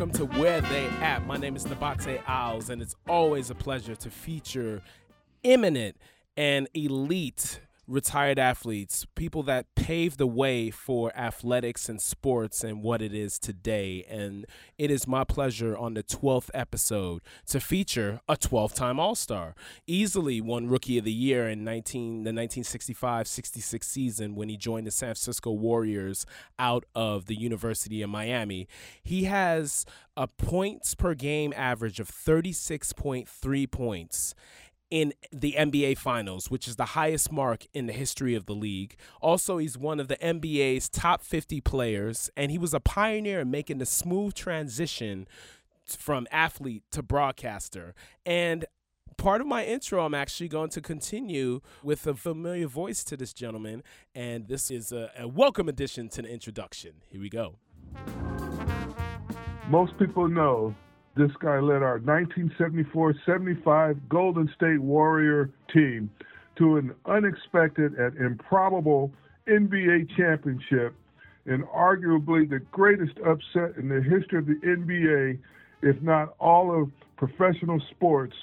Welcome to Where They At. My name is Nabate Owls, and it's always a pleasure to feature eminent and elite retired athletes, people that paved the way for athletics and sports and what it is today. And it is my pleasure on the 12th episode to feature a 12 time All Star. Easily won Rookie of the Year in 19, the 1965 66 season when he joined the San Francisco Warriors out of the University of Miami. He has a points per game average of 36.3 points in the NBA Finals, which is the highest mark in the history of the league. Also, he's one of the NBA's top 50 players, and he was a pioneer in making the smooth transition from athlete to broadcaster. And part of my intro, I'm actually going to continue with a familiar voice to this gentleman, and this is a, a welcome addition to the introduction. Here we go. Most people know this guy led our 1974-75 Golden State Warrior team to an unexpected and improbable NBA championship and arguably the greatest upset in the history of the NBA, if not all of professional sports,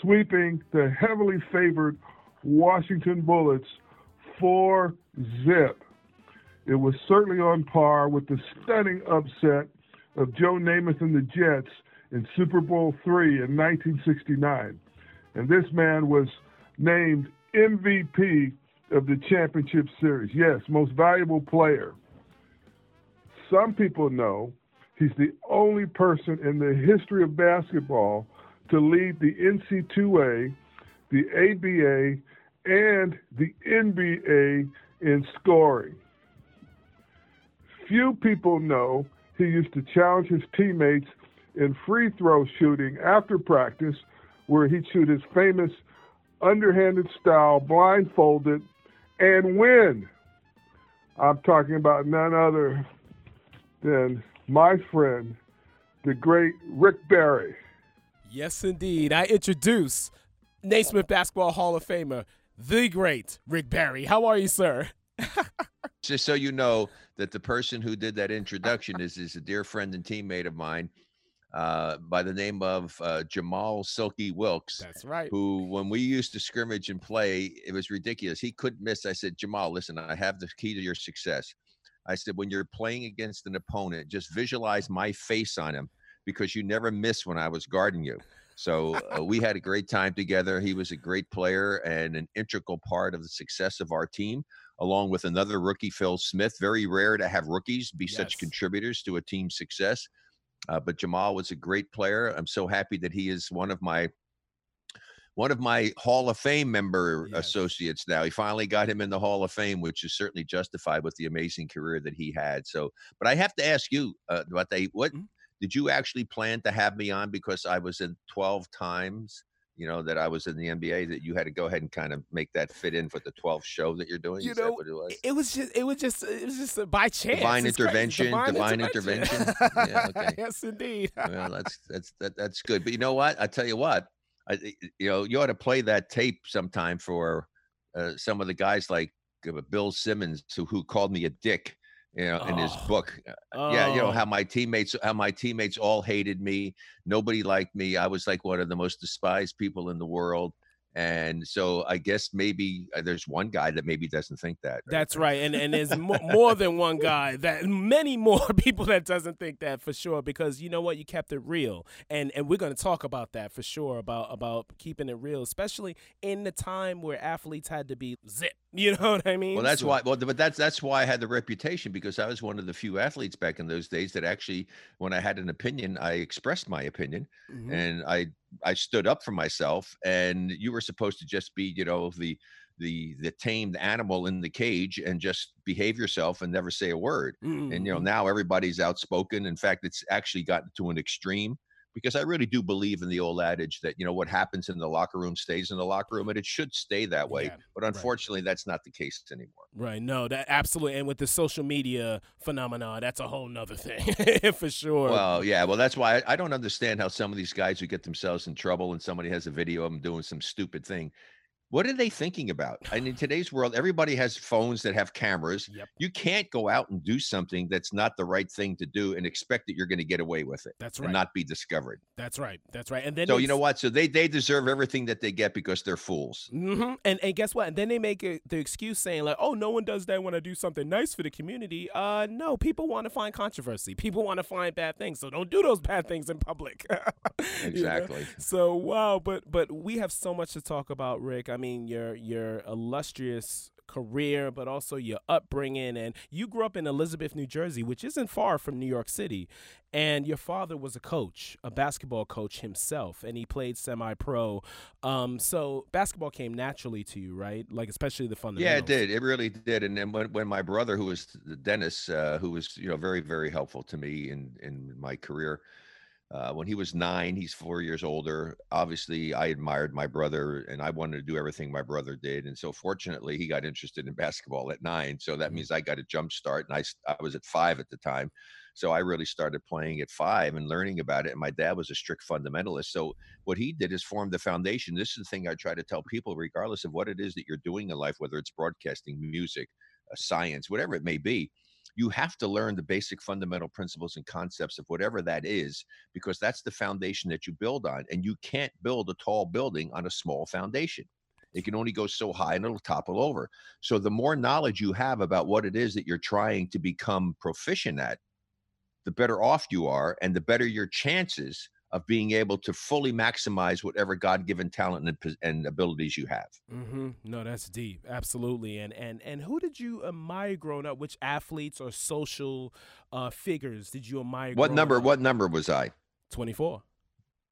sweeping the heavily favored Washington Bullets 4 zip. It was certainly on par with the stunning upset of Joe Namath and the Jets in Super Bowl three in 1969. And this man was named MVP of the championship series. Yes, most valuable player. Some people know he's the only person in the history of basketball to lead the NC2A, the ABA, and the NBA in scoring. Few people know he used to challenge his teammates in free throw shooting after practice, where he'd shoot his famous underhanded style blindfolded and win. I'm talking about none other than my friend, the great Rick Barry. Yes, indeed. I introduce Naismith Basketball Hall of Famer, the great Rick Barry. How are you, sir? Just so you know that the person who did that introduction is, is a dear friend and teammate of mine uh, by the name of uh, Jamaal Silky Wilkes. That's right. Who, when we used to scrimmage and play, it was ridiculous. He couldn't miss. I said, Jamaal, listen, I have the key to your success. I said, when you're playing against an opponent, just visualize my face on him because you never miss when I was guarding you. So uh, we had a great time together. He was a great player and an integral part of the success of our team, along with another rookie, Phil Smith. Very rare to have rookies be yes. such contributors to a team's success. Uh, but Jamaal was a great player. I'm so happy that he is one of my one of my Hall of Fame member yes. associates now. He finally got him in the Hall of Fame, which is certainly justified with the amazing career that he had. So, but I have to ask you uh, about that. What mm-hmm. did you actually plan to have me on because I was in 12 times? You know, that I was in the NBA, that you had to go ahead and kind of make that fit in for the 12th show that you're doing? You Is know, it was? it was? just, it was just, it was just by chance. Divine intervention, divine, divine, intervention. intervention. yeah, okay. Yes, indeed. well, that's that's that, that's good. But you know what? I tell you what, I, you know, you ought to play that tape sometime for uh, some of the guys like uh, Bill Simmons, who who called me a dick you know, in his oh. book. Oh. Yeah, you know how oh. my teammates, how my teammates all hated me. Nobody liked me. I was like one of the most despised people in the world. And so I guess maybe uh, there's one guy that maybe doesn't think that. Right? That's right, and and there's mo- more than one guy that many more people that doesn't think that for sure. Because you know what, you kept it real, and and we're going to talk about that for sure about about keeping it real, especially in the time where athletes had to be zip. You know what I mean? Well, that's so. why. Well, but that's that's why I had the reputation because I was one of the few athletes back in those days that actually, when I had an opinion, I expressed my opinion, mm-hmm. and I I stood up for myself. And you were supposed to just be, you know, the the the tamed animal in the cage and just behave yourself and never say a word. Mm-hmm. And you know, mm-hmm. now everybody's outspoken. In fact, it's actually gotten to an extreme because I really do believe in the old adage that you know what happens in the locker room stays in the locker room, and it should stay that way. Yeah, but unfortunately, right. that's not the case anymore. Right? No, that absolutely. And with the social media phenomenon, that's a whole nother thing for sure. Well, yeah. Well, that's why I, I don't understand how some of these guys who get themselves in trouble and somebody has a video of them doing some stupid thing What are they thinking about? And in today's world, everybody has phones that have cameras. Yep. You can't go out and do something that's not the right thing to do and expect that you're going to get away with it That's and right. not be discovered. That's right. That's right. And then So you know what? So they they deserve everything that they get because they're fools. Mm-hmm. And and guess what? And then they make it, the excuse saying like, "Oh, no one does that when I do something nice for the community." Uh, no, people want to find controversy. People want to find bad things. So don't do those bad things in public. You know? Exactly. So wow, but but we have so much to talk about, Rick. I mean, your your illustrious career, but also your upbringing, and you grew up in Elizabeth, New Jersey, which isn't far from New York City. And your father was a coach, a basketball coach himself, and he played semi-pro. Um, so basketball came naturally to you, right? Like especially the fundamentals. Yeah, it did. It really did. And then when, when my brother, who was Dennis, uh, who was you know very very helpful to me in in my career, uh, when he was nine, he's four years older. Obviously, I admired my brother, and I wanted to do everything my brother did. And so, fortunately, he got interested in basketball at nine. So that Mhm. means I got a jump start, and I, I was at five at the time. So I really started playing at five and learning about it. And my dad was a strict fundamentalist. So what he did is form the foundation. This is the thing I try to tell people, regardless of what it is that you're doing in life, whether it's broadcasting, music, uh, science, whatever it may be. You have to learn the basic fundamental principles and concepts of whatever that is, because that's the foundation that you build on. And you can't build a tall building on a small foundation. It can only go so high and it'll topple over. So the more knowledge you have about what it is that you're trying to become proficient at, the better off you are and the better your chances of being able to fully maximize whatever god-given talent and, and abilities you have Mm-hmm. No, that's deep. Absolutely. And and and who did you admire growing up? Which athletes or social uh, figures did you admire? what number up? what number was i Twenty four.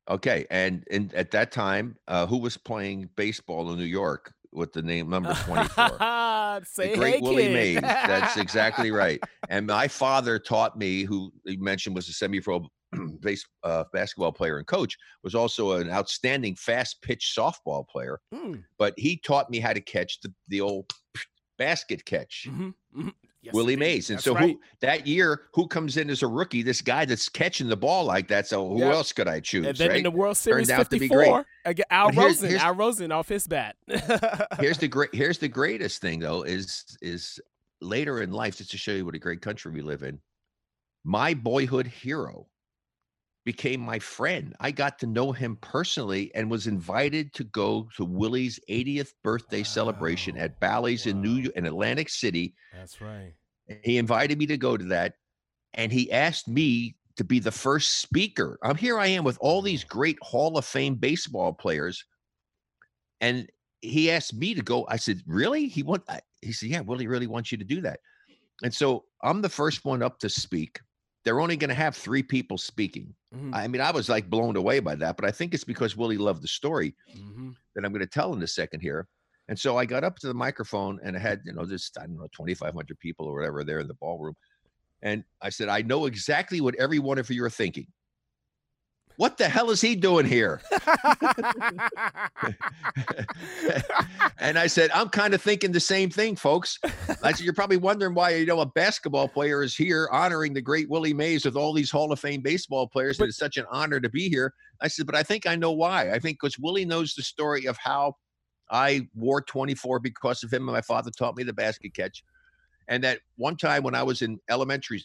okay and, and at that time uh, who was playing baseball in new york with the name number 24 Say the great hey, Willie. Mays. That's exactly right. And my father taught me, who you mentioned was a semi-pro base uh, basketball player and coach, was also an outstanding fast pitch softball player. Mm, But he taught me how to catch the, the old basket catch. mhm, mhm. Yes, Willie. Mays. And so right. who that year, who comes in as a rookie? This guy that's catching the ball like that. So who Yep. else could I choose? And then right? in the World Series turned out to be great. 54, again, Al here's- Rosen, here's- Al Rosen off his bat. here's the great here's the greatest thing though is is later in life just to show you what a great country we live in my boyhood hero became my friend i got to know him personally and was invited to go to willie's 80th birthday celebration at bally's in new Wow. in atlantic city That's right. he invited me to go to that and he asked me to be the first speaker. I'm here i am with all these great hall of fame baseball players and he asked me to go. I said really? He want I- he said yeah willie really wants you to do that. And so i'm the first one up to speak. They're only going to have three people speaking. Mhm, i mean i was like blown away by that but i think it's because willie loved the story mhm. that I'm going to tell in a second here. And so I got up to the microphone and I had, you know, this, I don't know, 2,500 people or whatever there in the ballroom. And I said, I know exactly what every one of you are thinking. What the hell is he doing here? and I said, I'm kind of thinking the same thing, folks. I said, You're probably wondering why, you know, a basketball player is here honoring the great Willie Mays with all these Hall of Fame baseball players. But- and it's such an honor to be here. I said, But I think I know why. I think because Willie knows the story of how I wore 24 because of him. And my father taught me the basket catch. And that one time when I was in elementary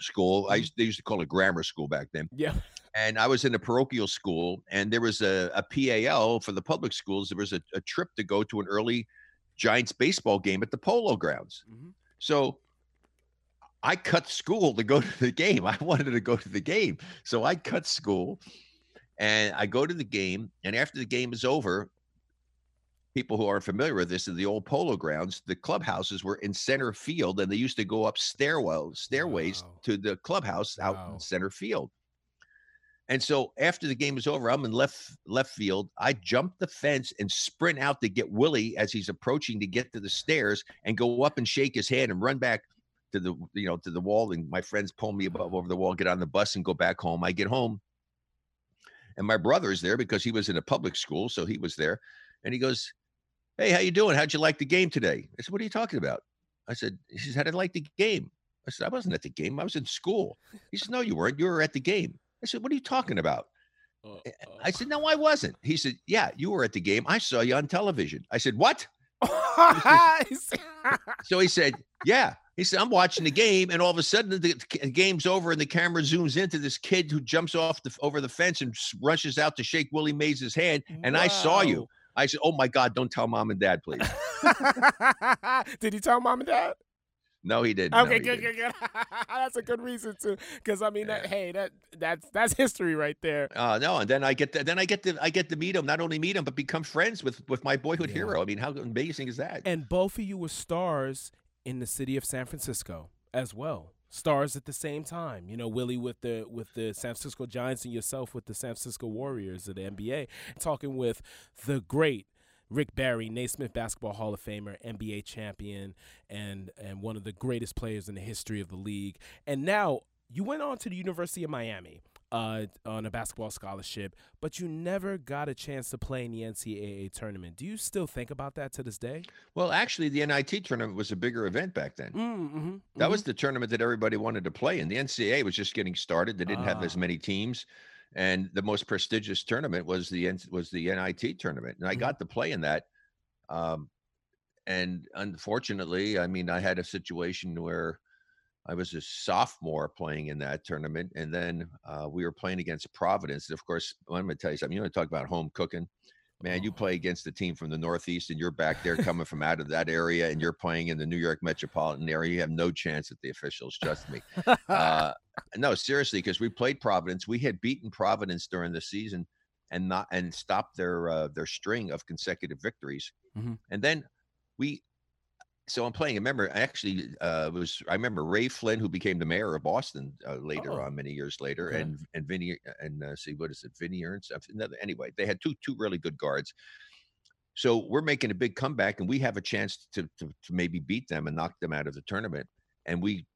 school, I Mhm. used, they used to call it grammar school back then yeah. and I was in a parochial school, and there was a, a PAL for the public schools. There was a, a trip to go to an early Giants baseball game at the Polo Grounds. Mhm. So I cut school to go to the game. I wanted to go to the game, so I cut school, and I go to the game. And after the game is over, people who aren't familiar with this, in the old Polo Grounds, the clubhouses were in center field, and they used to go up stairwell stairways Wow. to the clubhouse out Wow. in center field. And so after the game is over, I'm in left left field. I jump the fence and sprint out to get Willie as he's approaching to get to the stairs and go up and shake his hand and run back to the you know to the wall. And my friends pull me above over the wall, get on the bus and go back home. I get home, and my brother is there because he was in a public school, so he was there. And he goes, "Hey, how you doing? How'd you like the game today?" I said, "What are you talking about?" I said, "He says, how did I like the game?" I said, "I wasn't at the game. I was in school." He said, "No, you weren't. You were at the game." I said, "What are you talking about?" Uh, I said, no, I wasn't. He said, yeah, you were at the game. I saw you on television. I said, what? So he said, yeah. He said, I'm watching the game, and all of a sudden the, the game's over, and the camera zooms into this kid who jumps off the over the fence and rushes out to shake Willie Mays' hand. And I saw you. I said, oh my God, don't tell mom and dad, please. Did he tell mom and dad? No, he didn't. No, Okay, he good, didn't. good, good. that's a good reason to, because I mean, that, hey, that that's that's history right there. Uh, no, and then I get to, then I get to I get to meet him. Not only meet him, but become friends with with my boyhood Yeah. hero. I mean, how amazing is that? And both of you were stars in the city of San Francisco as well. Stars at the same time. You know, Willie with the with the San Francisco Giants and yourself with the San Francisco Warriors of the NBA. Talking with the great Rick Barry, Naismith Basketball Hall of Famer, NBA champion, and and one of the greatest players in the history of the league. And now you went on to the University of Miami uh, on a basketball scholarship, but you never got a chance to play in the NCAA tournament. Do you still think about that to this day? Well, actually, the NIT tournament was a bigger event back then. Mm-hmm. That was the tournament that everybody wanted to play in. The NCAA was just getting started. They didn't have as Ah. many teams, and the most prestigious tournament was the was the NIT tournament, and I Mhm. got to play in that. Um, and unfortunately, I mean, I had a situation where I was a sophomore playing in that tournament, and then uh, we were playing against Providence. And of course, I'm going to tell you something. You want to talk about home cooking? Man, you Oh. play against a team from the Northeast, and you're back there coming from out of that area, and you're playing in the New York metropolitan area. You have no chance at the officials. Trust me. Uh, no, seriously, because we played Providence. We had beaten Providence during the season, and not and stopped their uh, their string of consecutive victories. Mhm. And then we, so I'm playing. I remember actually uh, was I remember Ray Flynn, who became the mayor of Boston uh, later Oh. on, many years later, Okay. and and Vinny and uh, see what is it, Vinny Ernst? Another anyway. They had two two really good guards. So we're making a big comeback, and we have a chance to, to to maybe beat them and knock them out of the tournament. And we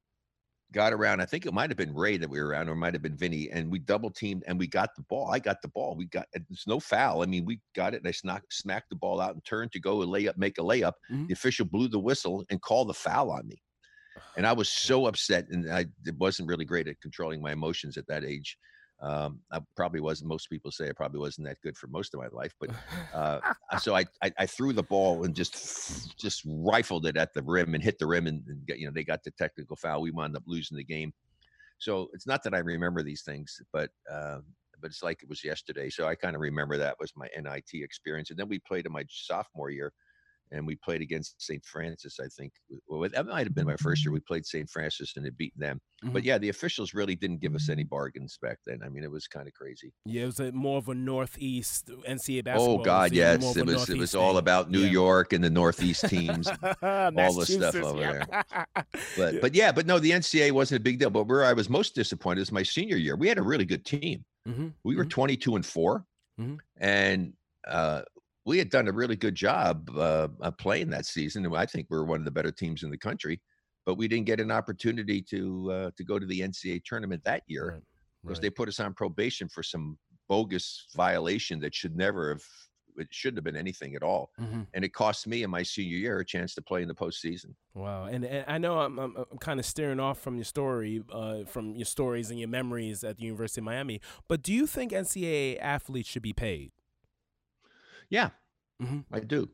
got around. I think it might have been Ray that we were around, or it might have been Vinny, and we double teamed and we got the ball. I got the ball. We got it's no foul. I mean, we got it. And I smack, smacked the ball out and turned to go and lay up, make a layup. Mhm. The official blew the whistle and called the foul on me. And I was so upset, and I it wasn't really great at controlling my emotions at that age. Um, I probably wasn't. Most people say I probably wasn't that good for most of my life, but uh, so I, I I threw the ball and just just rifled it at the rim and hit the rim and, and get, you know they got the technical foul. We wound up losing the game. So it's not that I remember these things, but uh, but it's like it was yesterday. So I kind of remember that was my NIT experience. And then we played in my sophomore year, and we played against St. Francis. I think well, that might have been my first year. We played St. Francis and had beaten them. But Mhm. yeah, the officials really didn't give us any bargains back then. I mean, it was kind of crazy. yeah, it was a, more of a Northeast NCAA basketball. Oh God, was even more yes, it was. It was all about New Yeah. York and the Northeast teams. all the stuff over there. But but yeah, but no, the NCAA wasn't a big deal. But where I was most disappointed is my senior year. We had a really good team. hmm We were Mhm. 22 and 4 Mhm. and uh, we had done a really good job uh, playing that season. And I think we were one of the better teams in the country. But we didn't get an opportunity to uh, to go to the NCAA tournament that year Right, because right. they put us on probation for some bogus violation that should never have. It shouldn't have been anything at all, Mhm. and it cost me in my senior year a chance to play in the postseason. Wow, and, and I know I'm, I'm, I'm kind of steering off from your story, uh, from your stories and your memories at the University of Miami. But do you think NCAA athletes should be paid? Yeah, Mhm. I do.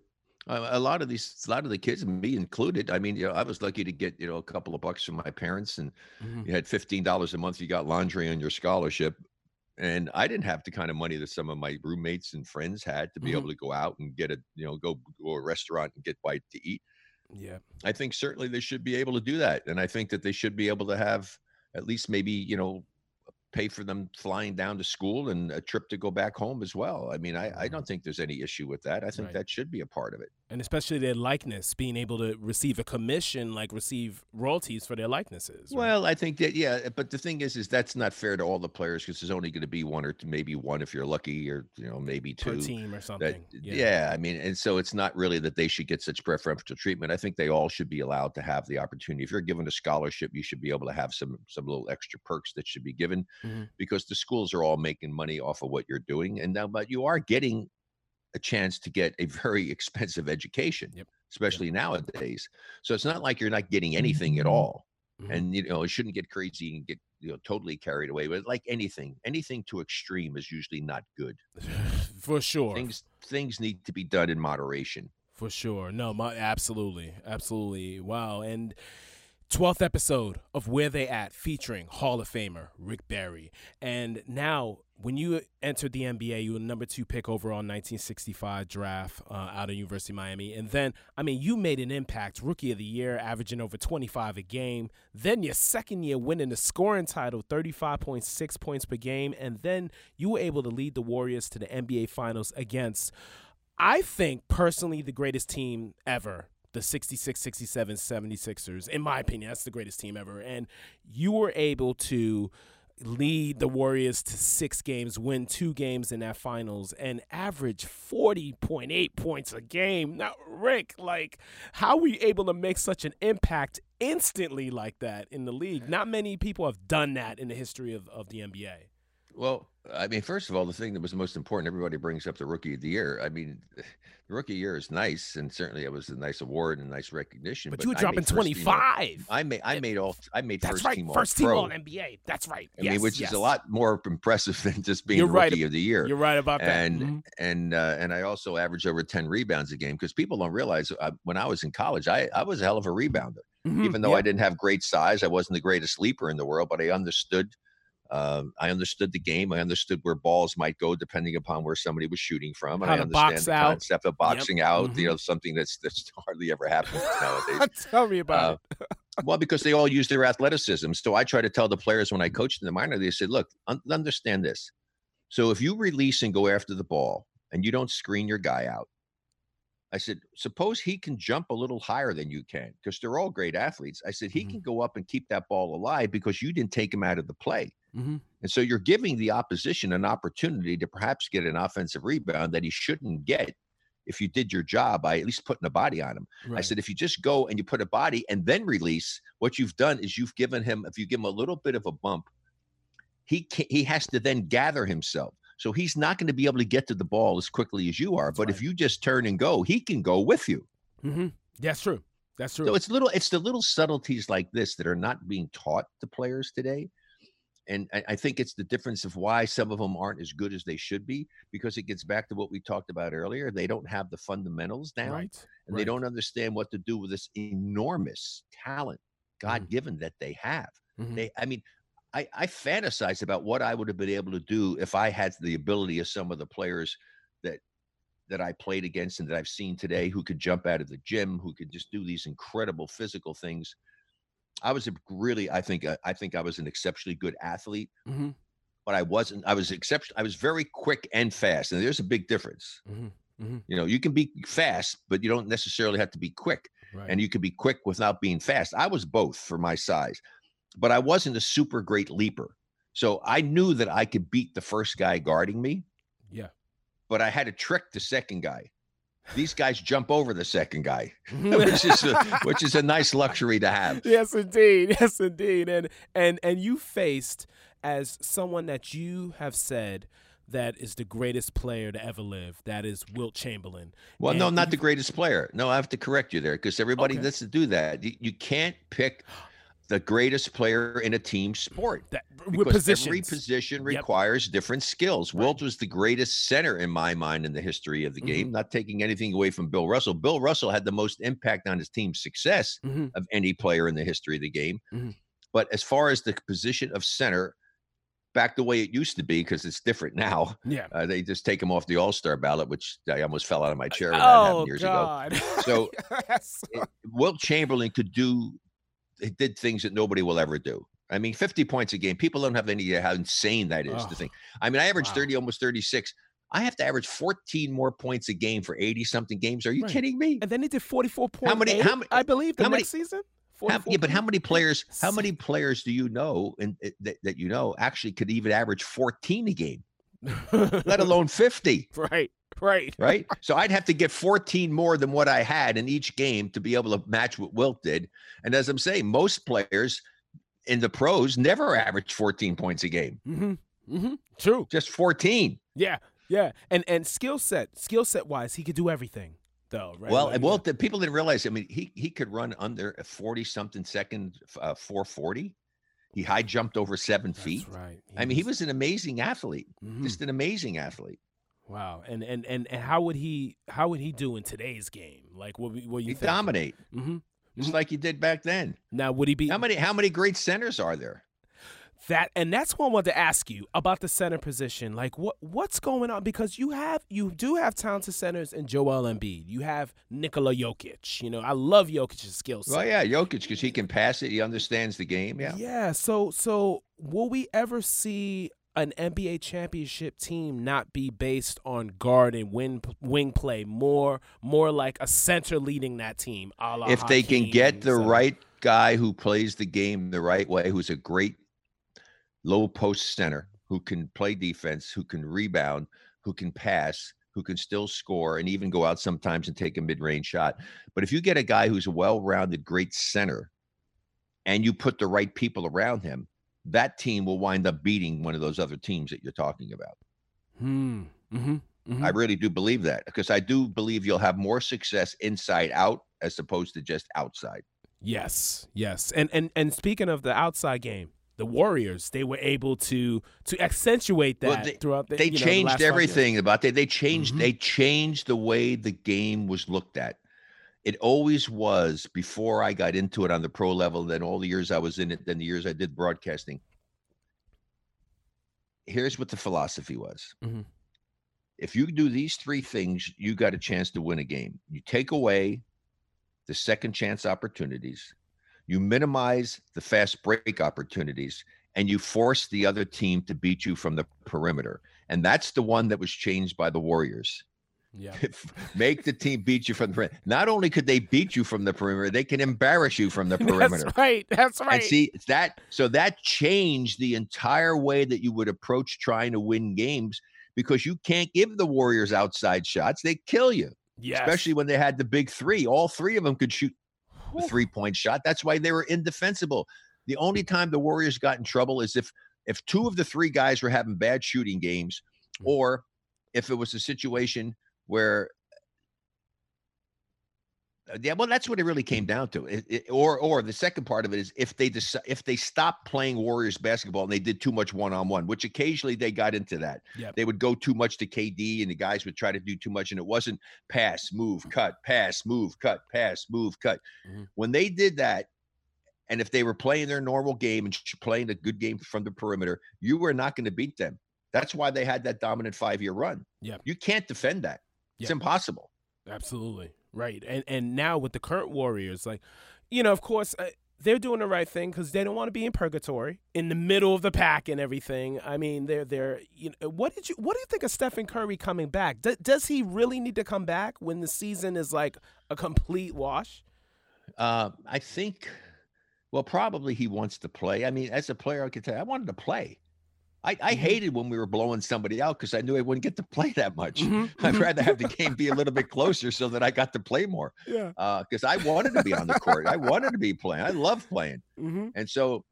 Uh, a lot of these, a lot of the kids, me included. I mean, you know, I was lucky to get you know a couple of bucks from my parents, and Mhm. you had fifteen dollars a month. You got laundry on your scholarship, and I didn't have the kind of money that some of my roommates and friends had to be Mhm. able to go out and get a you know go go to a restaurant and get bite to eat. Yeah. I think certainly they should be able to do that, and I think that they should be able to have at least maybe you know pay for them flying down to school and a trip to go back home as well. I mean, I, I don't mm-hmm. think there's any issue with that. I think Right. that should be a part of it. And especially their likeness, being able to receive a commission, like receive royalties for their likenesses. right? Well, I think that yeah, but the thing is, is that's not fair to all the players because there's only going to be one or two, maybe one if you're lucky, or you know maybe two per team or That something. yeah. I mean, and so it's not really that they should get such preferential treatment. I think they all should be allowed to have the opportunity. If you're given a scholarship, you should be able to have some some little extra perks that should be given Mhm. because the schools are all making money off of what you're doing, and now but you are getting a chance to get a very expensive education, Yep. especially nowadays. So it's not like you're not getting anything at all. mm-hmm. and you know it shouldn't get crazy and get you know totally carried away. But like anything, anything too extreme is usually not good. For sure, things things need to be done in moderation. For sure, no, my absolutely, absolutely. Wow, and 12th episode of Where They At featuring Hall of Famer Rick Barry. And now, when you entered the NBA, you were number two pick overall 1965 draft uh, out of University of Miami. And then, I mean, you made an impact, rookie of the year, averaging over 25 a game. Then your second year winning the scoring title, 35.6 points per game. And then you were able to lead the Warriors to the NBA Finals against, I think, personally, the greatest team ever the 66, 67, 76ers. In my opinion, that's the greatest team ever. And you were able to lead the Warriors to six games, win two games in that finals, and average 40.8 points a game. Now, Rick, like, how were you able to make such an impact instantly like that in the league? Not many people have done that in the history of, of the NBA. Well, I mean, first of all, the thing that was most important, everybody brings up the rookie of the year. I mean, the rookie year is nice, and certainly it was a nice award and nice recognition. But, but you were dropping twenty five. I made I made all I made That's first right, team first team all NBA. That's right. I yes, mean, which yes. is a lot more impressive than just being You're the right. rookie of the year. You're right about that. And Mhm. and uh, and I also averaged over ten rebounds a game because people don't realize uh, when I was in college, I I was a hell of a rebounder. Mhm. Even though Yeah. I didn't have great size, I wasn't the greatest leaper in the world, but I understood. Um, I understood the game. I understood where balls might go depending upon where somebody was shooting from, and I understand the out. concept of boxing out. Mhm. You know, something that's that's hardly ever happens nowadays. Tell me about Uh, well, because they all use their athleticism. So I try to tell the players when I coached in the minor, they said, look, un- understand this. So if you release and go after the ball and you don't screen your guy out, I said, suppose he can jump a little higher than you can because they're all great athletes. I said, he Mhm. can go up and keep that ball alive because you didn't take him out of the play. It. hmm And so you're giving the opposition an opportunity to perhaps get an offensive rebound that he shouldn't get if you did your job by at least putting a body on him. I said, if you just go and you put a body and then release, what you've done is you've given him, if you give him a little bit of a bump, he can, he has to then gather himself. So he's not going to be able to get to the ball as quickly as you are. That's but right. if you just turn and go, he can go with you. hmm That's true. That's true. So it's little, it's the little subtleties like this that are not being taught to players today. And I, I think it's the difference of why some of them aren't as good as they should be, because it gets back to what we talked about earlier. They don't have the fundamentals down right. and right. they don't understand what to do with this enormous talent God given that they have. Mhm. They, I mean, I, I fantasize about what I would have been able to do if I had the ability of some of the players that that I played against and that I've seen today who could jump out of the gym, who could just do these incredible physical things. I was a really, I think, uh, I think I was an exceptionally good athlete, Mhm. but I wasn't. I was exception. I was very quick and fast, and there's a big difference. Mhm. Mhm. You know, you can be fast, but you don't necessarily have to be quick Right. and you can be quick without being fast. I was both for my size, but I wasn't a super great leaper. So I knew that I could beat the first guy guarding me, yeah. but I had to trick the second guy. These guys jump over the second guy, which is a, which is a nice luxury to have. yes, indeed. Yes, indeed. And and and you faced as someone that you have said that is the greatest player to ever live. That is Wilt Chamberlain. Well, no, not the greatest player. No, I have to correct you there because everybody Okay. lets to do that. You, you can't pick the greatest player in a team sport. That because every positions. position Yep. requires different skills. Right. Wilt was the greatest center in my mind in the history of the Mhm. game, not taking anything away from Bill Russell. Bill Russell had the most impact on his team's success Mhm. of any player in the history of the game. Mhm. But as far as the position of center, back the way it used to be, because it's different now, Yeah. uh, they just take him off the All Star ballot, which I almost fell out of my chair when that Oh happened years ago. God. So, Yes. it- Wilt Chamberlain could do, he did things that nobody will ever do. I mean, 50 points a game. People don't have any idea how insane that is Oh, to think. I mean, I average wow. 30, almost 36. I have to average 14 more points a game for 80 something games. Are you Right. kidding me? and then he did forty four point many- how many- I believe the how many- next season. How, yeah, but how many players? How many players do you know and eh, that, that you know actually could even average 14 a game, let alone 50? right. Right. right? so I'd have to get 14 more than what I had in each game to be able to match what Wilt did. And as I'm saying, most players in the pros never average 14 points a game, Mm-hmm. Mm-hmm. True. just 14. Yeah, yeah, and and skill set, skill set wise, he could do everything. though, right? Well, Like, well, the people didn't realize. I mean, he he could run under a forty something second, uh, four forty. He high jumped over seven that's feet. right. I mean, he was an amazing athlete, Mhm. just an amazing athlete. Wow. And, and and and how would he how would he do in today's game? Like, what what you He think? dominate, hmm just Mhm. like he did back then. Now, would he be How many how many great centers are there? that? And that's what I wanted to ask you about the center position. Like, what what's going on? Because you have you do have talented centers in Joel Embiid. You have Nikola Jokic. You know, I love Jokic's skill set. Well, yeah, Jokic because he can pass it. He understands the game. Yeah. Yeah. So so will we ever see an NBA championship team not be based on guard and wing wing play more more like a center leading that team? If they can get the cetera. right guy who plays the game the right way, who's a great low post center, who can play defense, who can rebound, who can pass, who can still score, and even go out sometimes and take a mid range shot. But if you get a guy who's a well rounded, great center, and you put the right people around him, that team will wind up beating one of those other teams that you're talking about. Hmm. Mm-hmm. I really do believe that because I do believe you'll have more success inside out as opposed to just outside. Yes, yes. And and and speaking of the outside game, the Warriors they were able to to accentuate that Well, they- throughout the they you know, the changed last everything about that. They changed Mhm. they changed the way the game was looked at. It always was before I got into it on the pro level, then all the years I was in it, then the years I did broadcasting. Here's what the philosophy was. Mhm. If you do these three things, you got a chance to win a game. You take away the second chance opportunities, you minimize the fast break opportunities, and you force the other team to beat you from the perimeter. And that's the one that was changed by the Warriors. Yeah. Make the team beat you from the perimeter. Not only could they beat you from the perimeter, they can embarrass you from the perimeter. That's right. That's right. And see that so that changed the entire way that you would approach trying to win games because you can't give the Warriors outside shots. They kill you, yes. especially when they had the big three. All three of them could shoot the three point shot. That's why they were indefensible. The only time the Warriors got in trouble is if if two of the three guys were having bad shooting games, Mm. or if it was a situation where uh, yeah, well, that's what it really came down to. It- it- or, or the second part of it is if they decide, if they stopped playing Warriors basketball and they did too much one on one, which occasionally they got into that. Yep. They would go too much to KD, and the guys would try to do too much, and it wasn't pass, move, cut, pass, move, cut, pass, move, cut. Mhm. When they did that, and if they were playing their normal game and playing a good game from the perimeter, you were not going to beat them. That's why they had that dominant five year run. Yep. You can't defend that. It's impossible. Absolutely right, and and now with the current Warriors, like, you know, of course, uh, they're doing the right thing because they don't want to be in purgatory in the middle of the pack and everything. I mean, they're they're you know, what did you what do you think of Stephen Curry coming back? D- does he really need to come back when the season is like a complete wash? Uh, I think, well, probably he wants to play. I mean, as a player, I could tell you, I wanted to play. I, I Mhm. hated when we were blowing somebody out because I knew I wouldn't get to play that much. Mhm, I'd mhm. rather have the game be a little bit closer so that I got to play more. Yeah. Because I wanted to be on the court. I wanted to be playing. I love playing. Mm-hmm. And so,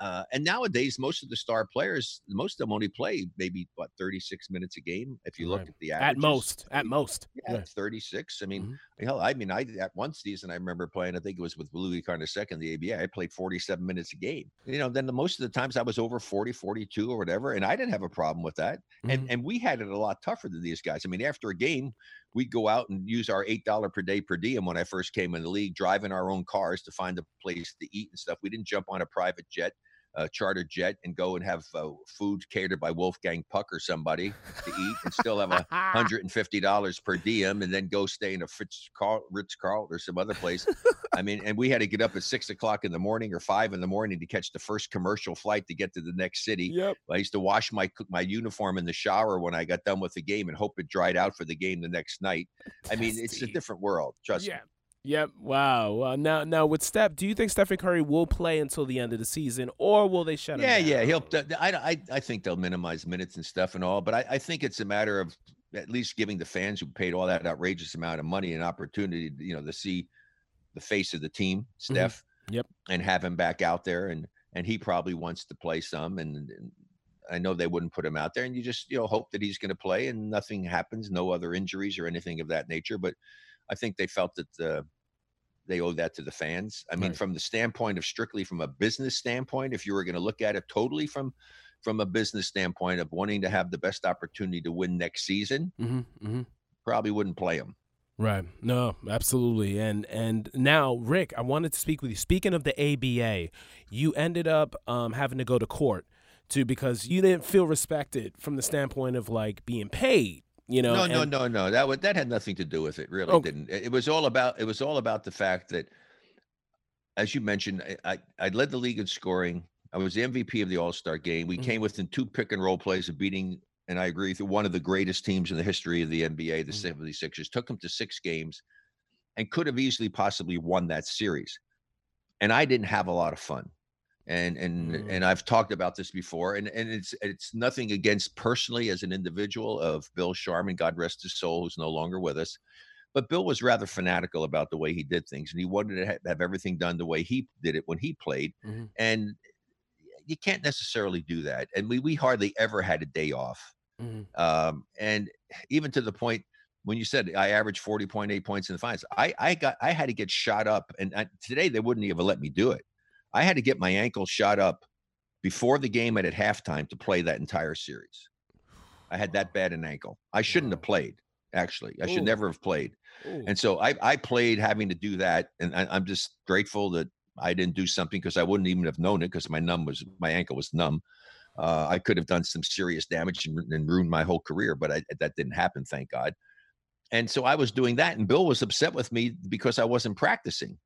uh, and nowadays, most of the star players, most of them only play maybe what 36 minutes a game. If you look Right. at the At most, at most. Yeah, Yeah. 36. I mean, Mhm. hell, I mean, I at one season I remember playing. I think it was with Louis Carnesecca in the ABA. I played 47 minutes a game. You know, then the most of the times I was over 40, 42 or whatever, and I didn't have a problem with that. Mhm. And and we had it a lot tougher than these guys. I mean, after a game, we'd go out and use our eight dollar per day per diem when I first came in the league, driving our own cars to find a place to eat and stuff. We didn't jump on a private jet. A charter jet and go and have uh, food catered by Wolfgang Puck or somebody to eat and still have a hundred and fifty dollars per diem, and then go stay in a Fritz Carl, Ritz Carlton or some other place. I mean, and we had to get up at six o'clock in the morning or five in the morning to catch the first commercial flight to get to the next city. Yep. I used to wash my my uniform in the shower when I got done with the game and hope it dried out for the game the next night. I mean, it's a different world. Trust Yeah. me. Yep. Wow. Well, now, now with Steph, do you think Stephen Curry will play until the end of the season, or will they shut him Yeah, down? yeah. He'll. I, I I think they'll minimize minutes and stuff and all, but I, I think it's a matter of at least giving the fans who paid all that outrageous amount of money an opportunity, to, you know, to see the face of the team, Steph. Mm-hmm. Yep. And have him back out there, and and he probably wants to play some, and, and I know they wouldn't put him out there, and you just you know hope that he's going to play and nothing happens, no other injuries or anything of that nature, but. I think they felt that uh, they owe that to the fans. I mean, Right. from the standpoint of strictly from a business standpoint, if you were going to look at it totally from from a business standpoint of wanting to have the best opportunity to win next season, hmm hmm probably wouldn't play them. Right. No, absolutely. And and now, Rick, I wanted to speak with you. Speaking of the ABA, you ended up um, having to go to court too because you didn't feel respected from the standpoint of like being paid. You know. No, no, and- no, no. That would that had nothing to do with it. Really Okay. didn't. It was all about it was all about the fact that, as you mentioned, I I, I led the league in scoring. I was the MVP of the All Star game. We Mhm. came within two pick and roll plays of beating, and I agree with one of the greatest teams in the history of the NBA, the Mhm. 76ers. Took them to six games, and could have easily possibly won that series. And I didn't have a lot of fun. And and Mm. and I've talked about this before, and and it's it's nothing against personally as an individual of Bill Sharman, God rest his soul, who's no longer with us. But Bill was rather fanatical about the way he did things, and he wanted to ha- have everything done the way he did it when he played. Mhm. And you can't necessarily do that. And we we hardly ever had a day off. Mhm. Um, and even to the point when you said I averaged 40.8 points in the finals, I I got I had to get shot up, and I, today they wouldn't even let me do it. I had to get my ankle shot up before the game and at halftime to play that entire series. I had that bad an ankle. I shouldn't have played. Actually, I should Ooh. never have played. Ooh. And so I I played having to do that, and I, I'm just grateful that I didn't do something because I wouldn't even have known it because my numb was my ankle was numb. Uh, I could have done some serious damage and, and ruined my whole career, but I, that didn't happen, thank God. And so I was doing that, and Bill was upset with me because I wasn't practicing.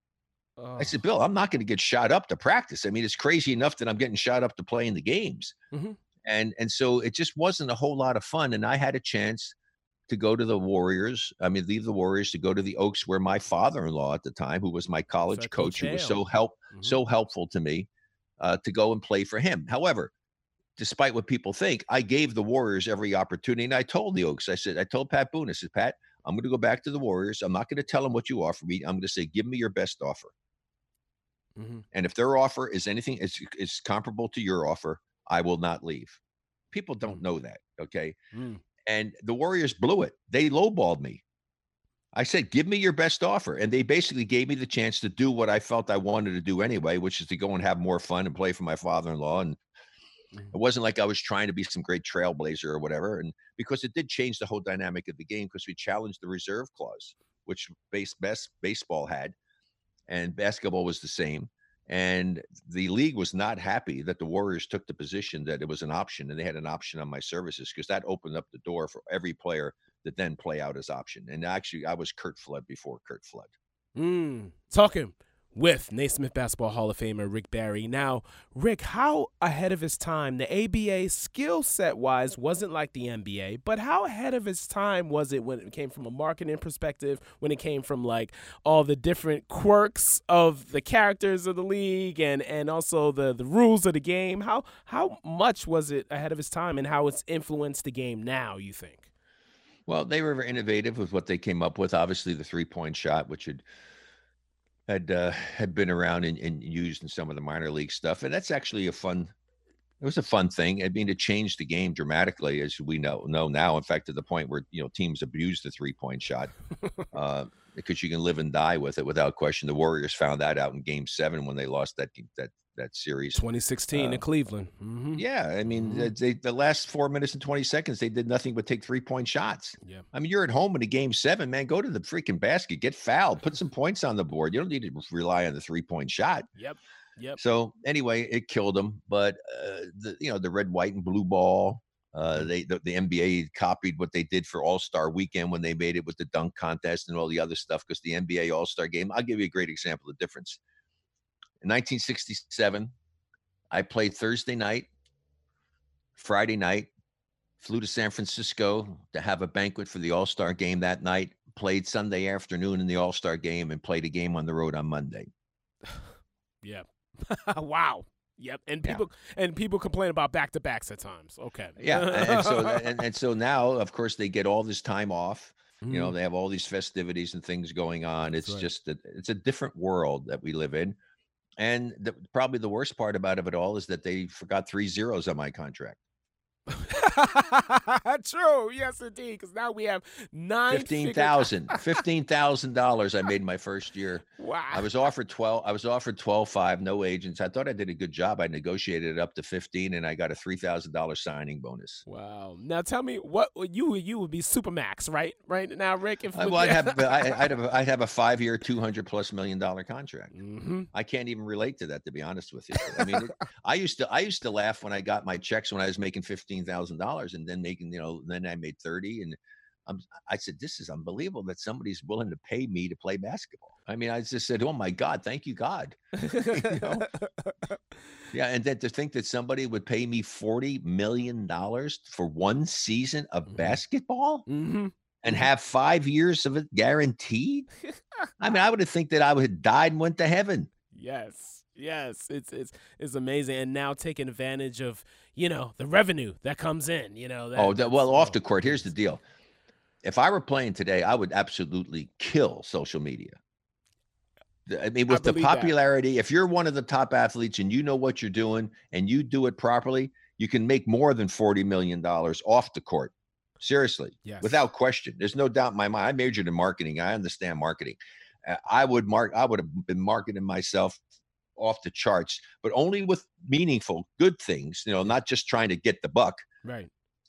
I Oh. said, Bill, I'm not going to get shot up to practice. I mean, it's crazy enough that I'm getting shot up to play in the games. Mhm. And and so it just wasn't a whole lot of fun. And I had a chance to go to the Warriors. I mean, leave the Warriors to go to the Oaks, where my father-in-law at the time, who was my college coach, who was so help Mhm. so helpful to me, uh, to go and play for him. However, despite what people think, I gave the Warriors every opportunity. And I told the Oaks, I said, I told Pat Boone, I said, Pat, I'm going to go back to the Warriors. I'm not going to tell them what you offer me. I'm going to say, give me your best offer. Mhm. And if their offer is anything is is comparable to your offer, I will not leave. People don't Mm. know that, okay? Mm. And the Warriors blew it. They lowballed me. I said, "Give me your best offer," and they basically gave me the chance to do what I felt I wanted to do anyway, which is to go and have more fun and play for my father-in-law. And Mhm. it wasn't like I was trying to be some great trailblazer or whatever. And because it did change the whole dynamic of the game, because we challenged the reserve clause, which base best baseball had, and basketball was the same. And the league was not happy that the Warriors took the position that it was an option, and they had an option on my services because that opened up the door for every player that then play out as option. And actually, I was Curt Flood before Curt Flood. Mm. Talking with Naismith Basketball Hall of Famer Rick Barry. Now, Rick, how ahead of his time? The ABA skill set wise wasn't like the NBA, but how ahead of his time was it when it came from a marketing perspective, when it came from like all the different quirks of the characters of the league and and also the the rules of the game? How how much was it ahead of his time and how it's influenced the game now, you think? Well, they were innovative with what they came up with. Obviously, the three-point shot, which had had uh, had been around and, and used in some of the minor league stuff, and that's actually a fun. It was a fun thing. I mean, it changed the game dramatically, as we know know now. In fact, to the point where you know teams abuse the three-point shot uh, because you can live and die with it without question. The Warriors found that out in Game Seven when they lost that that that series. 2016 Uh, in Cleveland. hmm Yeah, I mean, Mhm. they, the last four minutes and twenty seconds, they did nothing but take three-point shots. Yeah. I mean, you're at home in a game seven, man. Go to the freaking basket, get fouled, put some points on the board. You don't need to rely on the three point shot. Yep. Yep. So anyway, it killed them. But uh, the you know the red, white, and blue ball. Uh, they the, the NBA copied what they did for All Star Weekend when they made it with the dunk contest and all the other stuff. Because the NBA All Star Game, I'll give you a great example of the difference. In 1967, I played Thursday night, Friday night, flew to San Francisco to have a banquet for the All Star game that night, played Sunday afternoon in the All Star game, and played a game on the road on Monday. Yeah. wow. Yep. And Yeah. people and people complain about back to backs at times. Okay. Yeah, and, and so and, and so now, of course, they get all this time off. You know, Mhm. they have all these festivities and things going on. That's It's right. just that it's a different world that we live in. And the, probably the worst part about it all is that they forgot three zeros on my contract. True. Yes, indeed. Because now we have nine. Fifteen thousand. Fifteen thousand dollars I made my first year. Wow. I was offered twelve. I was offered twelve five. No agents. I thought I did a good job. I negotiated it up to fifteen, and I got a three thousand dollars signing bonus. Wow. Now tell me what you you would be supermax, right? Right now, Rick. If I, well, I'd have I, I'd have a, I'd have a five year, two hundred plus million dollar contract. Mm-hmm. I can't even relate to that, to be honest with you. I mean, I used to I used to laugh when I got my checks when I was making fifteen thousand dollars, and then making you know then I made thirty, and I'm, I said this is unbelievable that somebody's willing to pay me to play basketball. I mean, I just said, oh my God, thank you God. you know? Yeah, and then to think that somebody would pay me forty million dollars for one season of Mhm. basketball mm-hmm. and have five years of it guaranteed. I mean, I would have think that I would have died and went to heaven. Yes. Yes, it's it's it's amazing, and now taking advantage of you know the revenue that comes in. You know. That, Oh, that, well, that's- off the court. Here's the deal. If I were playing today, I would absolutely kill social media. I mean, with the believe that. popularity, if you're one of the top athletes and you know what you're doing and you do it properly, you can make more than $40 million off the court. Seriously, Yes. without question. There's no doubt in my mind. I majored in marketing. I understand marketing. I would mark, I would have been marketing myself off the charts, but only with meaningful, good things, you know, not just trying to get the buck right.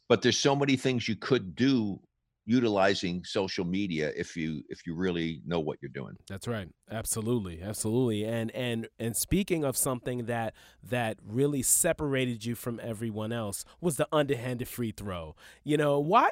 but there's so many things you could do utilizing social media if you if you really know what you're doing That's right. Absolutely. Absolutely. And and and speaking of something that that really separated you from everyone else was the underhanded free throw. You know, why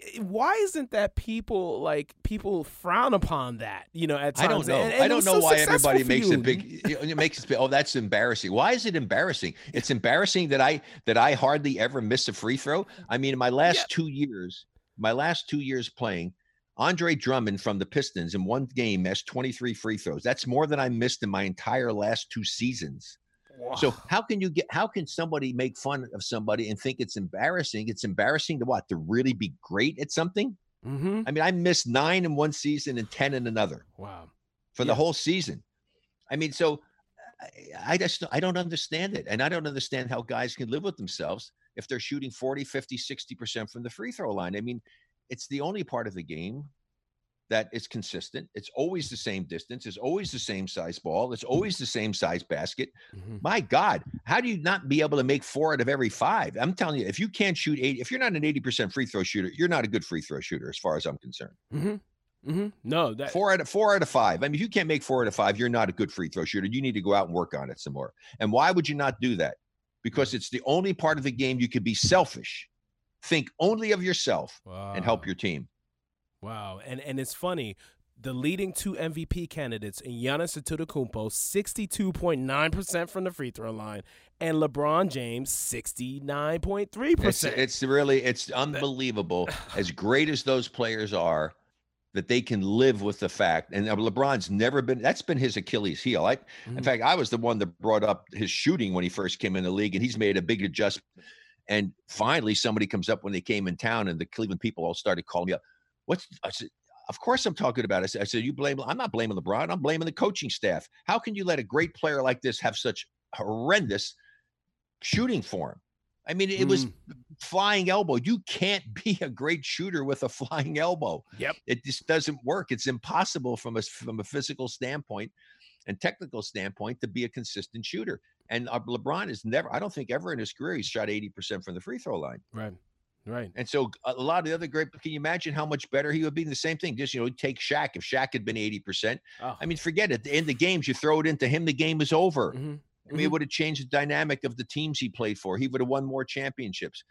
eh, why isn't that people like people frown upon that, you know, at times? i don't know And- and i don't know so why everybody makes it big it makes it oh that's embarrassing why is it embarrassing it's embarrassing that i that i hardly ever miss a free throw i mean in my last Yeah. two years my last two years playing andre drummond from the pistons in one game missed 23 free throws that's more than i missed in my entire last two seasons So how can you get how can somebody make fun of somebody and think it's embarrassing? It's embarrassing to what? To really be great at something? mm-hmm. I mean, I missed nine in one season and ten in another Wow. for Yeah. the whole season. I mean, so I, I just I don't understand it. And I don't understand how guys can live with themselves if they're shooting 40, 50, 60% from the free throw line. I mean, it's the only part of the game that is consistent. It's always the same distance. It's always the same size ball. It's always the same size basket. Mhm. My God, how do you not be able to make four out of every five? I'm telling you, if you can't shoot eight, if you're not an 80% free throw shooter, you're not a good free throw shooter, as far as I'm concerned. Mhm. Mhm. No, that Four out of four out of five. I mean, if you can't make four out of five, you're not a good free throw shooter. You need to go out and work on it some more. And why would you not do that? Because it's the only part of the game you can be selfish. Think only of yourself and help your team. Wow, and and it's funny. The leading two MVP candidates in Giannis Antetokounmpo, sixty-two point nine percent from the free throw line, and LeBron James, sixty-nine point three It's, percent. it's really it's unbelievable. As great as those players are, that they can live with the fact. And uh, LeBron's never been. That's been his Achilles heel. I, In Mhm. fact, I was the one that brought up his shooting when he first came in the league, and he's made a big adjustment. And finally, somebody comes up when they came in town, and the Cleveland people all started calling me up. What's I said? Of course, I'm talking about it. I said, I said, you blame. I'm not blaming LeBron. I'm blaming the coaching staff. How can you let a great player like this have such horrendous shooting form? I mean, it was Mm. flying elbow. You can't be a great shooter with a flying elbow. Yep. It just doesn't work. It's impossible from a from a physical standpoint and technical standpoint to be a consistent shooter. And uh, LeBron is never. I don't think ever in his career he's shot eighty percent from the free throw line. Right, right. And so a lot of the other great. Can you imagine how much better he would be? In the same thing. Just you know, take Shaq. If Shaq had been eighty percent, Oh. I mean, forget it. In the games, you throw it into him, the game is over. Mhm, I mean, it mhm. would have changed the dynamic of the teams he played for. He would have won more championships.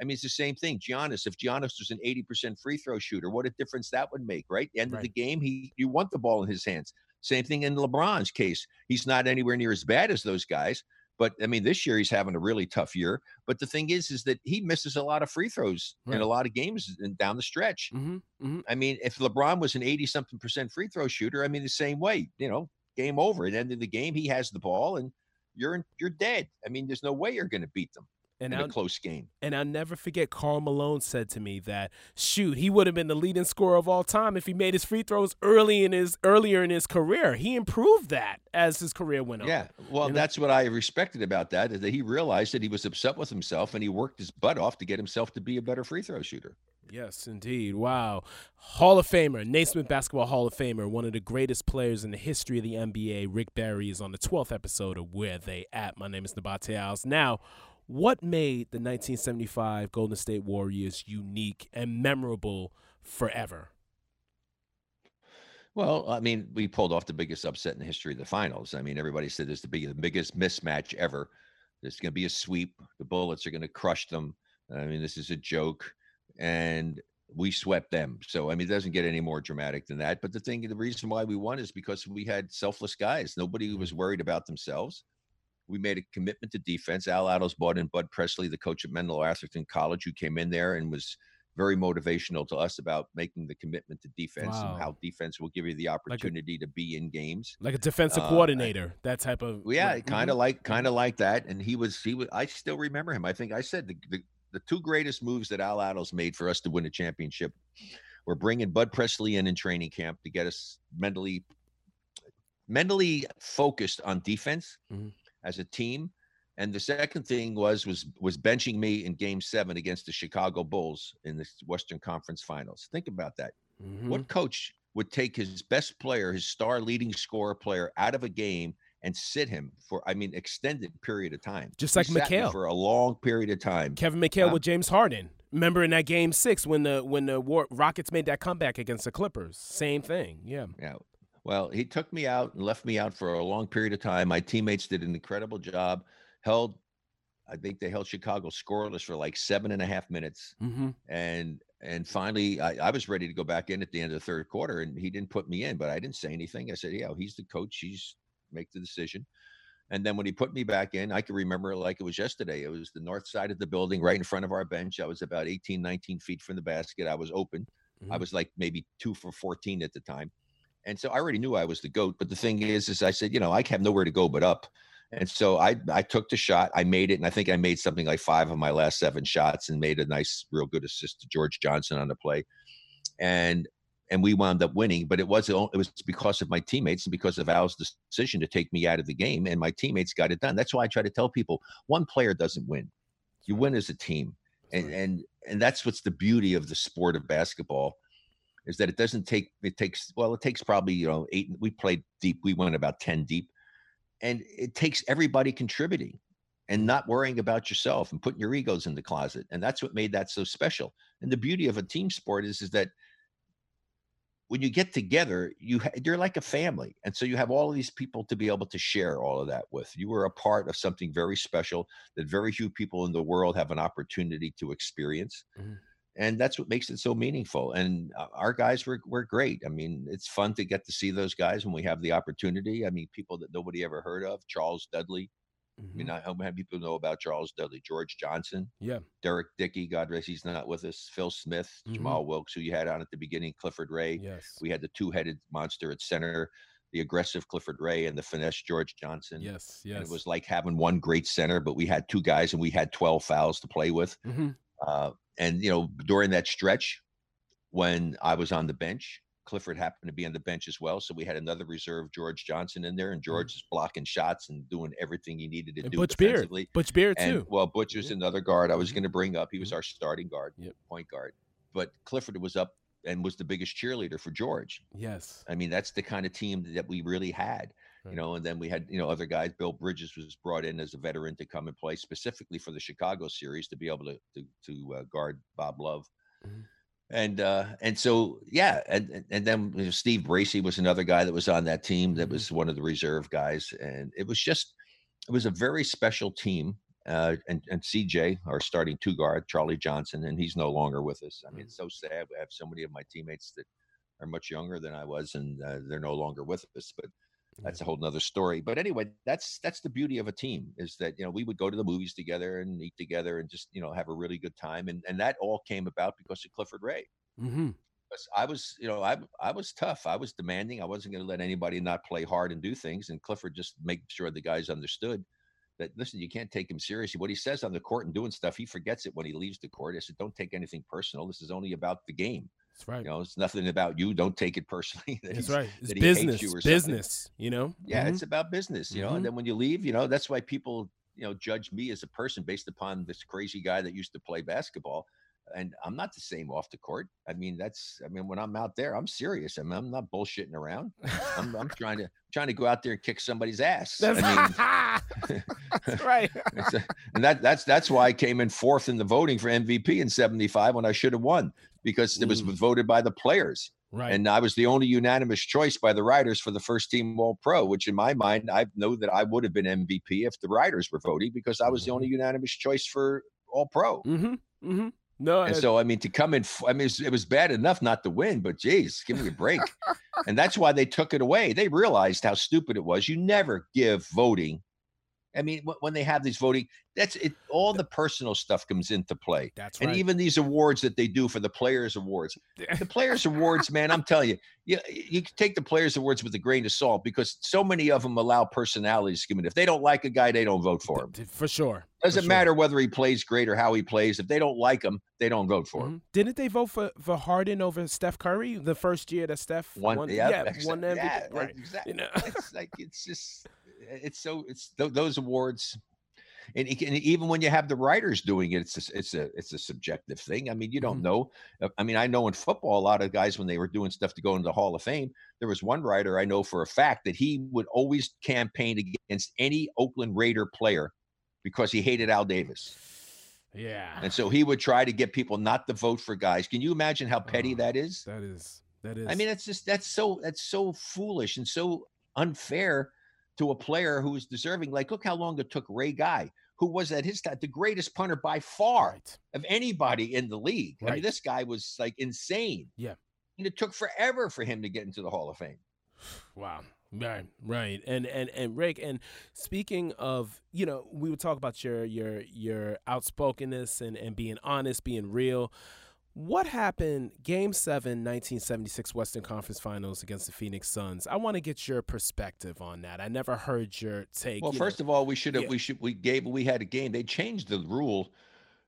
I mean, it's the same thing. Giannis, if Giannis was an 80% free throw shooter, what a difference that would make, right? End of the game, he you want the ball in his hands. Same thing in LeBron's case. He's not anywhere near as bad as those guys. But I mean, this year he's having a really tough year. But the thing is, is that he misses a lot of free throws in a lot of games and down the stretch. Mhm, mhm. I mean, if LeBron was an 80 something percent free throw shooter, I mean, the same way, you know, game over. At the end of the game, he has the ball and you're you're dead. I mean, there's no way you're going to beat them. And in I'll, a close game. and I'll never forget Karl Malone said to me that shoot, he would have been the leading scorer of all time if he made his free throws early in his earlier in his career. He improved that as his career went on. Yeah. Well, You know? that's what I respected about that is that he realized that he was upset with himself and he worked his butt off to get himself to be a better free throw shooter. Yes, indeed. Wow. Hall of Famer, Naismith Basketball Hall of Famer, one of the greatest players in the history of the NBA, Rick Barry, is on the 12th episode of Where They At. My name is Nabate Alves. Now, what made the 1975 Golden State Warriors unique and memorable forever? Well, I mean, we pulled off the biggest upset in the history of the finals. I mean, everybody said this to be the biggest mismatch ever. There's going to be a sweep. The Bullets are going to crush them. I mean, this is a joke. And we swept them. So, I mean, it doesn't get any more dramatic than that. But the thing, the reason why we won is because we had selfless guys. Nobody was worried about themselves. We made a commitment to defense. Al Attles brought in Bud Presley, the coach at Menlo Atherton College, who came in there and was very motivational to us about making the commitment to defense Wow. and how defense will give you the opportunity to be in games. Like a defensive Uh, coordinator, that type of. Yeah, like, kind of like kind of like that. And he was he was I still remember him. I think I said the, the the two greatest moves that Al Attles made for us to win a championship were bringing Bud Presley in in training camp to get us mentally mentally focused on defense Mhm. As a team. And the second thing was was was benching me in Game Seven against the Chicago Bulls in the Western Conference Finals. Think about that. Mhm. What coach would take his best player, his star leading scorer player, out of a game and sit him for, I mean, extended period of time? Just like McHale. for a long period of time. Kevin McHale Huh? with James Harden. Remember in that game six when the when the War- Rockets made that comeback against the Clippers? Same thing. Yeah. Yeah. Well, he took me out and left me out for a long period of time. My teammates did an incredible job. Held, I think they held Chicago scoreless for like seven and a half minutes. Mm-hmm. and and finally I, I was ready to go back in at the end of the third quarter and he didn't put me in but i didn't say anything i said yeah he's the coach he's make the decision and then when he put me back in i can remember it like it was yesterday it was the north side of the building right in front of our bench i was about 18 19 feet from the basket i was open i Mhm. was like maybe two for 14 at the time and so i already knew i was the goat but the thing is is i said you know i have nowhere to go but up. And so I I took the shot, I made it, and I think I made something like five of my last seven shots, and made a nice, real good assist to George Johnson on the play, and and we wound up winning. But it was it was because of my teammates and because of Al's decision to take me out of the game, and my teammates got it done. That's why I try to tell people: one player doesn't win, you win as a team, and and and that's what's the beauty of the sport of basketball is that it doesn't take it takes well it takes probably you know eight we played deep we went about 10 deep and it takes everybody contributing and not worrying about yourself and putting your egos in the closet and that's what made that so special and the beauty of a team sport is is that when you get together you ha- you're like a family and so you have all of these people to be able to share all of that with. You were a part of something very special that very few people in the world have an opportunity to experience. Mhm. And that's what makes it so meaningful and uh, our guys were, were great i mean it's fun to get to see those guys when we have the opportunity i mean people that nobody ever heard of charles dudley I mean, how many people know about Charles Dudley, George Johnson, Yeah. Derrek Dickey, God rest he's not with us, Phil Smith, Mhm. Jamaal Wilkes, who you had on at the beginning, Clifford Ray. Yes. We had the two-headed monster at center, the aggressive Clifford Ray and the finesse George Johnson. Yes. And Yes. it was like having one great center, but we had two guys and we had 12 fouls to play with. hmm Uh, and you know, during that stretch, when I was on the bench, Clifford happened to be on the bench as well. So we had another reserve, George Johnson, in there, and George is blocking shots and doing everything he needed to Mm-hmm. And do Butch Beard. Butch Beard And too. well, Butch was Yeah. another guard I was Mhm. going to bring up. He was our starting guard, Yep. point guard. But Clifford was up and was the biggest cheerleader for George. Yes. I mean, that's the kind of team that we really had. You know. And then we had, you know, other guys. Bill Bridges was brought in as a veteran to come and play specifically for the Chicago series to be able to to, to uh, guard Bob Love. Mhm. And uh, and so yeah, and and- then you know, Steve Bracey was another guy that was on that team that Mhm. was one of the reserve guys, and it was just it was a very special team. Uh, and and CJ, our starting two guard, Charlie Johnson, and he's no longer with us. I mean, it's so sad. I have so many of my teammates that are much younger than I was, and uh, they're no longer with us. But that's a whole nother story. But anyway, that's that's the beauty of a team is that you know we would go to the movies together and eat together and just you know have a really good time, and and that all came about because of Clifford Ray. hmm Because I was, you know, I I was tough. I was demanding. I wasn't going to let anybody not play hard and do things. And Clifford just make sure the guys understood that listen, you can't take him seriously. What he says on the court and doing stuff, he forgets it when he leaves the court. I said, don't take anything personal. This is only about the game. That's right. You know, it's nothing about you. Don't take it personally. that That's right. It's that business. you business. You know. Yeah, Mhm. it's about business, you know. Mhm. And then when you leave, you know, that's why people, you know, judge me as a person based upon this crazy guy that used to play basketball. And I'm not the same off the court. I mean, that's I mean, when I'm out there, I'm serious. I mean, I'm not bullshitting around. I'm, I'm trying to trying to go out there and kick somebody's ass. That's, I mean, That's right. a- and that that's that's why I came in fourth in the voting for MVP in '75 when I should have won because it was Mm. voted by the players. Right. And I was the only unanimous choice by the writers for the first team All Pro, which in my mind, I know that I would have been MVP if the writers were voting because I was the only unanimous choice for All Pro. mm-hmm. Mm-hmm. No. And so, I mean, to come in, I mean, it was bad enough not to win, but geez, give me a break. and that's why they took it away. They realized how stupid it was. You never give voting. I mean, when they have these voting, that's it. All the personal stuff comes into play. that's right. And even these awards that they do for the players' awards, the players' awards, man, I'm telling you, you, you can take the players' awards with a grain of salt because so many of them allow personalities to come in. If they don't like a guy, they don't vote for him. For sure. Doesn't sure. matter whether he plays great or how he plays. If they don't like him, they don't vote for him. Mhm. Didn't they vote for for Harden over Steph Curry the first year that Steph One, won? yeah, yeah, won MVP. yeah, right. exactly. You know. it's like it's just it's so it's th- those awards and, can- even when you have the writers doing it it's a, it's a it's a subjective thing i mean you don't Mhm. know Uh, i mean i know in football a lot of guys when they were doing stuff to go into the hall of fame there was one writer i know for a fact that he would always campaign against any oakland raider player because he hated al davis yeah. and so he would try to get people not to vote for guys can you imagine how petty Oh, that is that is that is. I mean, that's just that's so that's so foolish and so unfair to a player who is deserving. Like, look how long it took Ray Guy, who was at his time the greatest punter by far right. of anybody in the league. I mean, this guy was like insane. Yeah. And it took forever for him to get into the Hall of Fame. Wow. Right, right. And and and Rick, and speaking of, you know, we would talk about your your your outspokenness and and being honest, being real. What happened game 7 1976 Western Conference Finals against the Phoenix Suns? I want to get your perspective on that. I never heard your take. Well, you first know. of all, we should have yeah. we should we gave we had a game. They changed the rule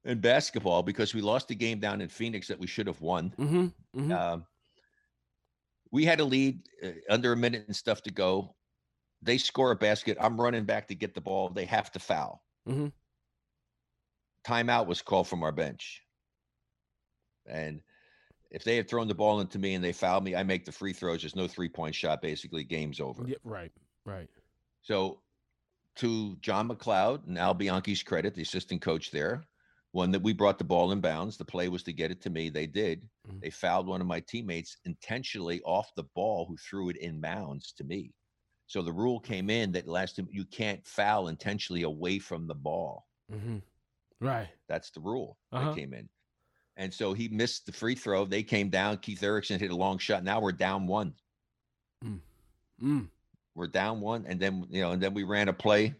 in basketball because we lost a game down in Phoenix that we should have won. Mhm. mhm. Um, we had a lead uh, under a minute and stuff to go. They score a basket. I'm running back to get the ball. They have to foul. Mhm. Timeout was called from our bench. And if they had thrown the ball into me and they fouled me, I make the free throws. There's no three point shot. Basically, game's over. Yeah, right. Right. So, to John MacLeod and Al Bianchi's credit, the assistant coach there, one that we brought the ball in bounds. The play was to get it to me. They did. Mhm. They fouled one of my teammates intentionally off the ball who threw it in bounds to me. So the rule came in that last time you can't foul intentionally away from the ball. Mhm. Right. That's the rule Uh-huh. that came in. And so he missed the free throw. They came down. Keith Erickson hit a long shot. Now we're down one. Mm. we're down one and then you know and then we ran a play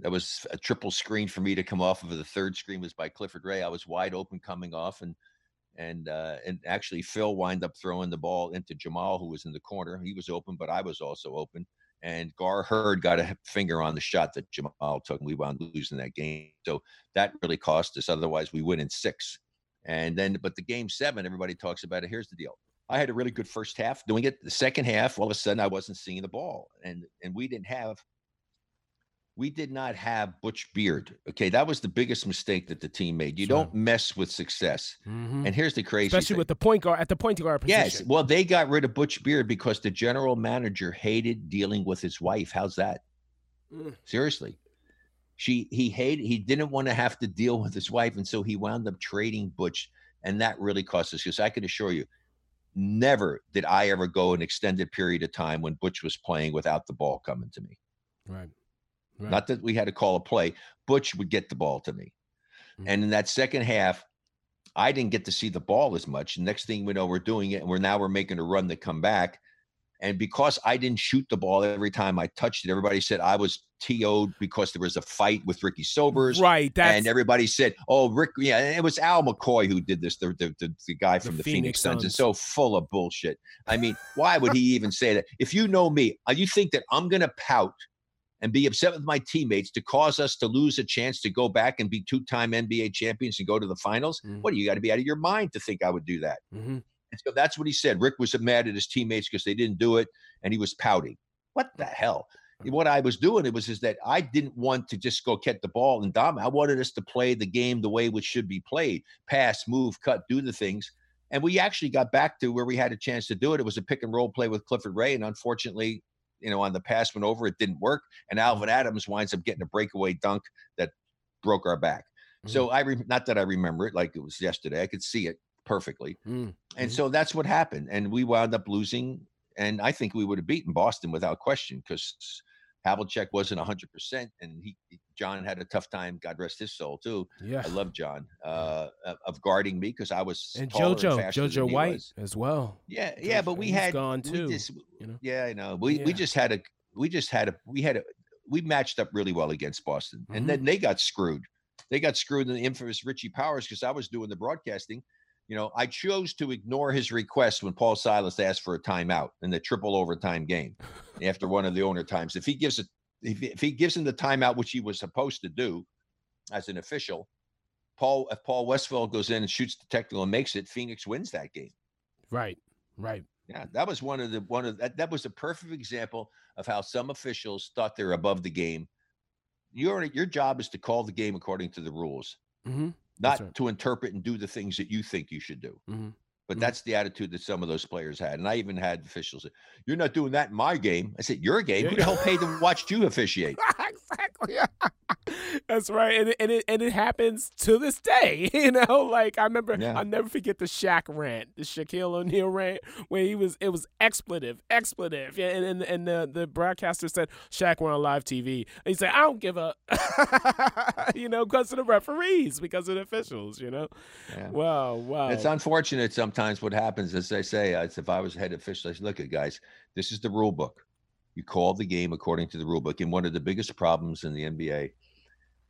that was a triple screen for me to come off of the third screen was by clifford ray i was wide open coming off and and uh and actually phil wind up throwing the ball into jamaal who was in the corner he was open but i was also open and gar heard got a finger on the shot that jamaal took and we wound losing that game so that really cost us otherwise we win in six and then but the game seven everybody talks about it here's the deal I had a really good first half doing it. The second half, all of a sudden, I wasn't seeing the ball, and and we didn't have, we did not have Butch Beard. Okay, that was the biggest mistake that the team made. You Sure. don't mess with success. Mhm. And here's the crazy Especially thing. with the point guard at the point guard position. yes, well, they got rid of Butch Beard because the general manager hated dealing with his wife. How's that? Mm. Seriously. She he hated he didn't want to have to deal with his wife, and so he wound up trading Butch, and that really cost us. Because I can assure you, never did I ever go an extended period of time when Butch was playing without the ball coming to me. Right. Right. Not that we had to call a play, Butch would get the ball to me. Mhm. And in that second half, I didn't get to see the ball as much. Next thing we know, we're doing it, and we're now we're making a run to come back. And because I didn't shoot the ball every time I touched it, everybody said I was TO'd because there was a fight with Ricky Sobers. Right. And everybody said, "Oh, Rick, yeah." and It was Al McCoy who did this, the the, the, the guy from the, Phoenix, Phoenix Suns. It's so full of bullshit. I mean, why would he even say that? If you know me, uh, you think that I'm gonna pout and be upset with my teammates to cause us to lose a chance to go back and be two-time NBA champions and go to the finals. Mm. What do you got to be out of your mind to think I would do that. Mm-hmm. And so that's what he said. Rick was mad at his teammates because they didn't do it, and he was pouting. What the hell? Hmm. What I was doing it was is that I didn't want to just go get the ball and dominate. I wanted us to play the game the way which should be played: pass, move, cut, do the things. And we actually got back to where we had a chance to do it. It was a pick and roll play with Clifford Ray, and unfortunately, you know, on the pass went over, it didn't work, and hmm. Alvin Adams winds up getting a breakaway dunk that broke our back. So hmm. I re- not that I remember it like it was yesterday. I could see it perfectly. Mm. And Mhm. so that's what happened. And we wound up losing. And I think we would have beaten Boston without question because Havlicek wasn't 100%. And he, John had a tough time, God rest his soul, too. Yeah. I love John uh, of- guarding me because I was And JoJo, than JoJo White was. as well. Yeah, yeah, but we had gone too, just- you know? Yeah, I know. We we just had a we just had a we had a we matched up really well against Boston, Mhm. and then they got screwed. They got screwed in the infamous Richie Powers because I was doing the broadcasting. You know, I chose to ignore his request when Paul Silas asked for a timeout in the triple overtime game after one of the owner times. If he gives it, if, he- if he gives him the timeout, which he was supposed to do as an official, Paul if Paul Westphal goes in and shoots the technical and makes it, Phoenix wins that game. Right. Right. Yeah, that was one of the one of that. That was a perfect example of how some officials thought they're above the game. Your your job is to call the game according to the rules, Mm-hmm. Not right. to interpret and do the things that you think you should do. Mhm. But Mhm. that's the attitude that some of those players had, and I even had officials say, "You're not doing that in my game." I said, "Your game? Who the hell paid to watch you officiate?" exactly. That's right, and it, and it and it happens to this day. You know, like I remember, Yeah. I'll never forget the Shaq rant, the Shaquille O'Neal rant, where he was, it was expletive, expletive, yeah, and and, and the the broadcaster said Shaq went on live TV, and he said, I don't give a, you know, because of the referees, because of the officials, you know. Yeah. Wow, wow. It's unfortunate sometimes what happens, as I say, as if I was head official, I say, look at guys, this is the rule book. You call the game according to the rule book. And one of the biggest problems in the NBA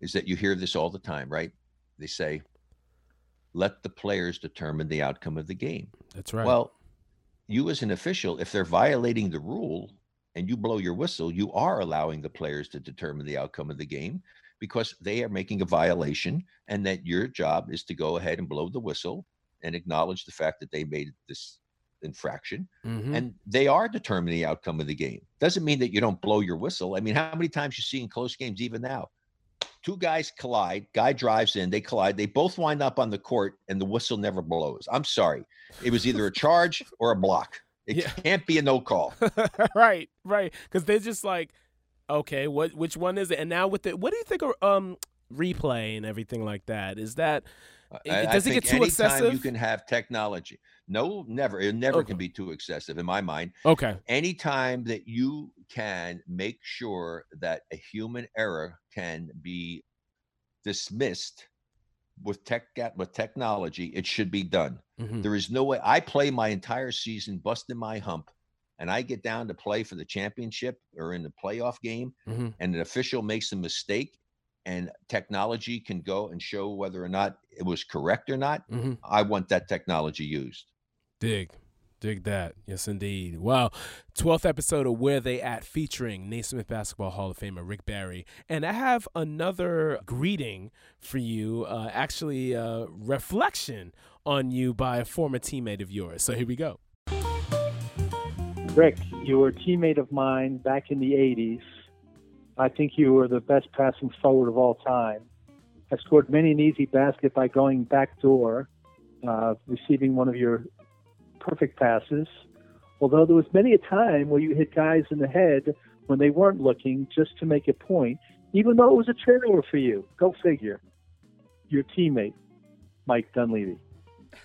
is that you hear this all the time, right? They say, let the players determine the outcome of the game. That's right. Well, you as an official, if they're violating the rule and you blow your whistle, you are allowing the players to determine the outcome of the game because they are making a violation and that your job is to go ahead and blow the whistle and acknowledge the fact that they made this infraction Mhm. and they are determining the outcome of the game. Doesn't mean that you don't blow your whistle. I mean, how many times you see in close games even now? Two guys collide, guy drives in, they collide, they both wind up on the court and the whistle never blows. I'm sorry. It was either a charge or a block. It Yeah. can't be a no call. right, right. Because they're just like, okay, what which one is it? And now with the what do you think of um replay and everything like that? Is that I- It- I does it get too excessive? You can have technology. No, never. It never Okay. can be too excessive in my mind. okay? anytime that you can make sure that a human error can be dismissed with tech with technology it should be done Mhm. there is no way i play my entire season busting my hump and i get down to play for the championship or in the playoff game Mhm. and an official makes a mistake and technology can go and show whether or not it was correct or not Mhm. i want that technology used Dig. Dig that. Yes, indeed. Wow. 12th episode of Where They At featuring Naismith Basketball Hall of Famer Rick Barry. And I have another greeting for you, uh, actually, a reflection on you by a former teammate of yours. So here we go. Rick, you were a teammate of mine back in the 80s. I think you were the best passing forward of all time. I scored many an easy basket by going back door, uh, receiving one of your perfect passes. Although there was many a time where you hit guys in the head when they weren't looking just to make a point, even though it was a turnover for you. Go figure. Your teammate, Mike Dunleavy.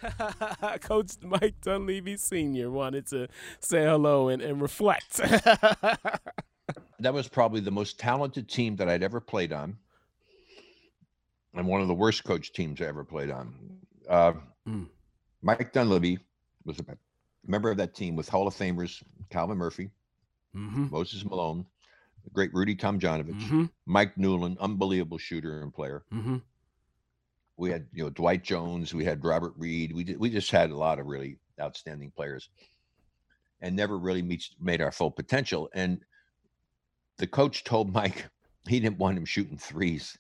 Coach Mike Dunleavy Sr. wanted to say hello and, and reflect. that was probably the most talented team that I'd ever played on, and one of the worst coach teams I ever played on. Uh, Mm. Mike Dunleavy was a member of that team with Hall of Famers Calvin Murphy, hmm Moses Malone, the great Rudy Tomjanovich, hmm Mike Newlin, unbelievable shooter and player. hmm We had you know Dwight Jones, we had Robert Reid. We did, we just had a lot of really outstanding players, and never really meets, made our full potential. And the coach told Mike he didn't want him shooting threes.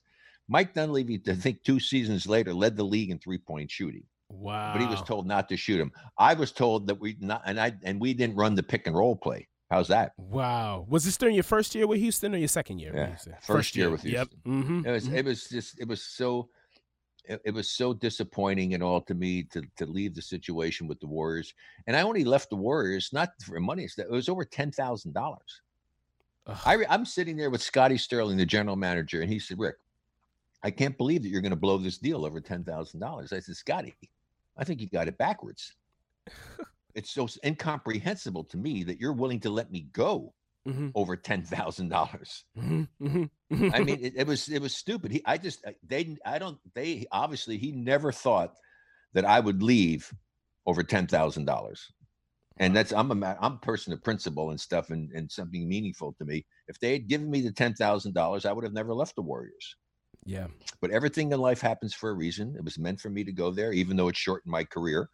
Mike Dunleavy, I think two seasons later, led the league in three point shooting. Wow. But he was told not to shoot him. I was told that we not and I and we didn't run the pick and roll play. How's that? Wow. Was this during your first year with Houston or your second year? Yeah, first, first year, year, with Houston. Yep. Mm-hmm. It was mm-hmm. it was just it was so it, it, was so disappointing and all to me to to leave the situation with the Warriors. And I only left the Warriors not for money. It was over ten thousand dollars. I I'm sitting there with Scotty Stirling, the general manager, and he said, "Rick, I can't believe that you're going to blow this deal over ten thousand dollars." I said, "Scotty, I think you got it backwards." it's so incomprehensible to me that you're willing to let me go mm-hmm. over ten thousand dollars. Mm-hmm. mm-hmm. I mean, it, it, was it was stupid. He, I just they, I don't. They obviously he never thought that I would leave over ten thousand dollars. And that's I'm a I'm a person of principle and stuff, and, and something meaningful to me. If they had given me the ten thousand dollars, I would have never left the Warriors. Yeah. But everything in life happens for a reason. It was meant for me to go there, even though it shortened my career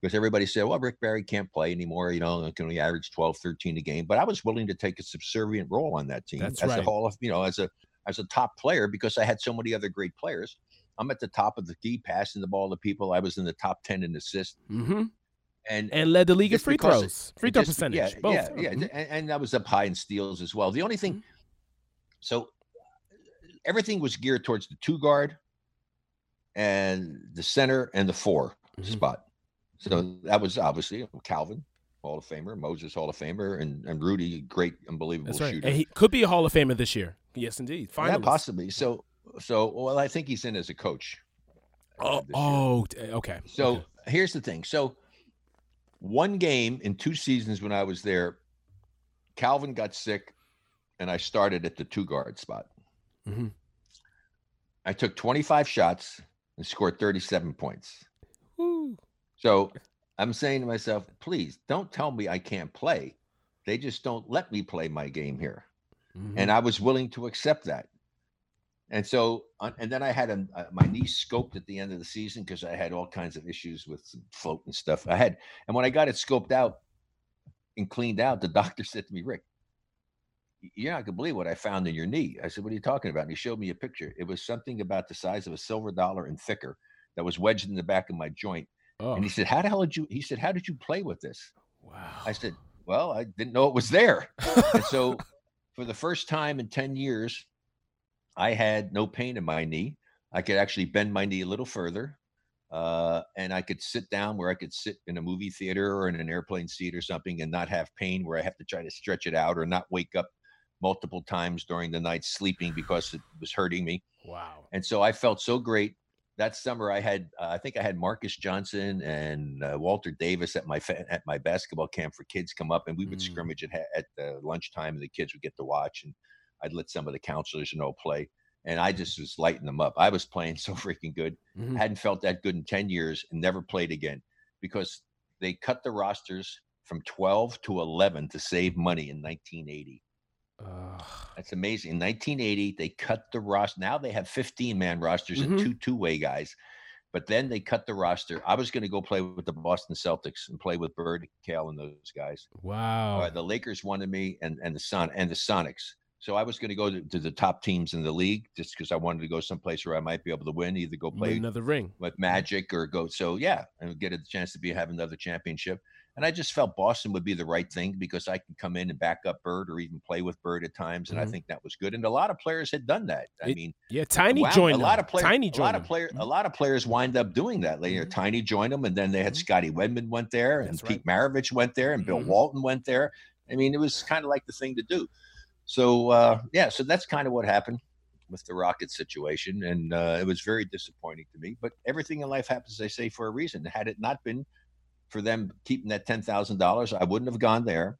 because everybody said, well, Rick Barry can't play anymore. You know, can only average 12, 13 a game. But I was willing to take a subservient role on that team That's as right. a hall of, you know, as a as a top player because I had so many other great players. I'm at the top of the key, passing the ball to people. I was in the top 10 in assists. Mm-hmm. And, and led the league in free throws, free throw just, percentage. Yeah, both. yeah, yeah. Mm-hmm. And, and I was up high in steals as well. The only thing, mm-hmm. so everything was geared towards the two guard and the center and the 4 mm-hmm. spot. So that was obviously Calvin, Hall of Famer, Moses Hall of Famer, and, and Rudy, great, unbelievable right. shooter. And he could be a Hall of Famer this year. Yes, indeed. Finally, yeah, possibly. So, so well, I think he's in as a coach. Uh, oh, oh, okay. So okay. here's the thing. So one game in two seasons when I was there, Calvin got sick, and I started at the two guard spot. Mm-hmm. I took 25 shots and scored 37 points. Woo. So I'm saying to myself, please don't tell me I can't play. They just don't let me play my game here. Mm-hmm. And I was willing to accept that. And so, and then I had a, a, my knee scoped at the end of the season because I had all kinds of issues with float and stuff. I had, and when I got it scoped out and cleaned out, the doctor said to me, Rick, you're not gonna believe what I found in your knee. I said, What are you talking about? And he showed me a picture. It was something about the size of a silver dollar and thicker that was wedged in the back of my joint. Oh. And he said, How the hell did you? He said, How did you play with this? Wow. I said, Well, I didn't know it was there. and so for the first time in 10 years, I had no pain in my knee. I could actually bend my knee a little further. Uh, and I could sit down where I could sit in a movie theater or in an airplane seat or something and not have pain where I have to try to stretch it out or not wake up multiple times during the night sleeping because it was hurting me. Wow. And so I felt so great. That summer, I had uh, I think I had Marques Johnson and uh, Walter Davis at my fa- at my basketball camp for kids come up, and we would mm. scrimmage at at uh, lunchtime, and the kids would get to watch, and I'd let some of the counselors you know play, and I just was lighting them up. I was playing so freaking good. Mm-hmm. Hadn't felt that good in ten years, and never played again because they cut the rosters from 12 to 11 to save money in 1980. Uh, That's amazing. In 1980, they cut the roster. Now they have 15 man rosters Mhm. and two two way guys. But then they cut the roster. I was going to go play with the Boston Celtics and play with Bird, Kale, and those guys. wow. Uh, the Lakers wanted me, and and the Son and the Sonics. So I was going to go to, to the top teams in the league just because I wanted to go someplace where I might be able to win, either go play another ring. with Magic or go. So yeah, and get a chance to be have another championship. And I just felt Boston would be the right thing because I could come in and back up Bird or even play with Bird at times, and Mhm. I think that was good. And a lot of players had done that. I It- mean, Yeah, Tiny wow, joined a them. lot of players. Tiny a lot of players. A lot of players wind up doing that. Later, Mhm. Tiny joined them, and then they had Mhm. Scotty Wedman went there, and That's Pete Maravich went there, and Bill Mhm. Walton went there. I mean, it was kind of like the thing to do. So uh, yeah, so that's kind of what happened with the Rocket situation, and uh, it was very disappointing to me. But everything in life happens, they say, for a reason. Had it not been for them keeping that ten thousand dollars, I wouldn't have gone there.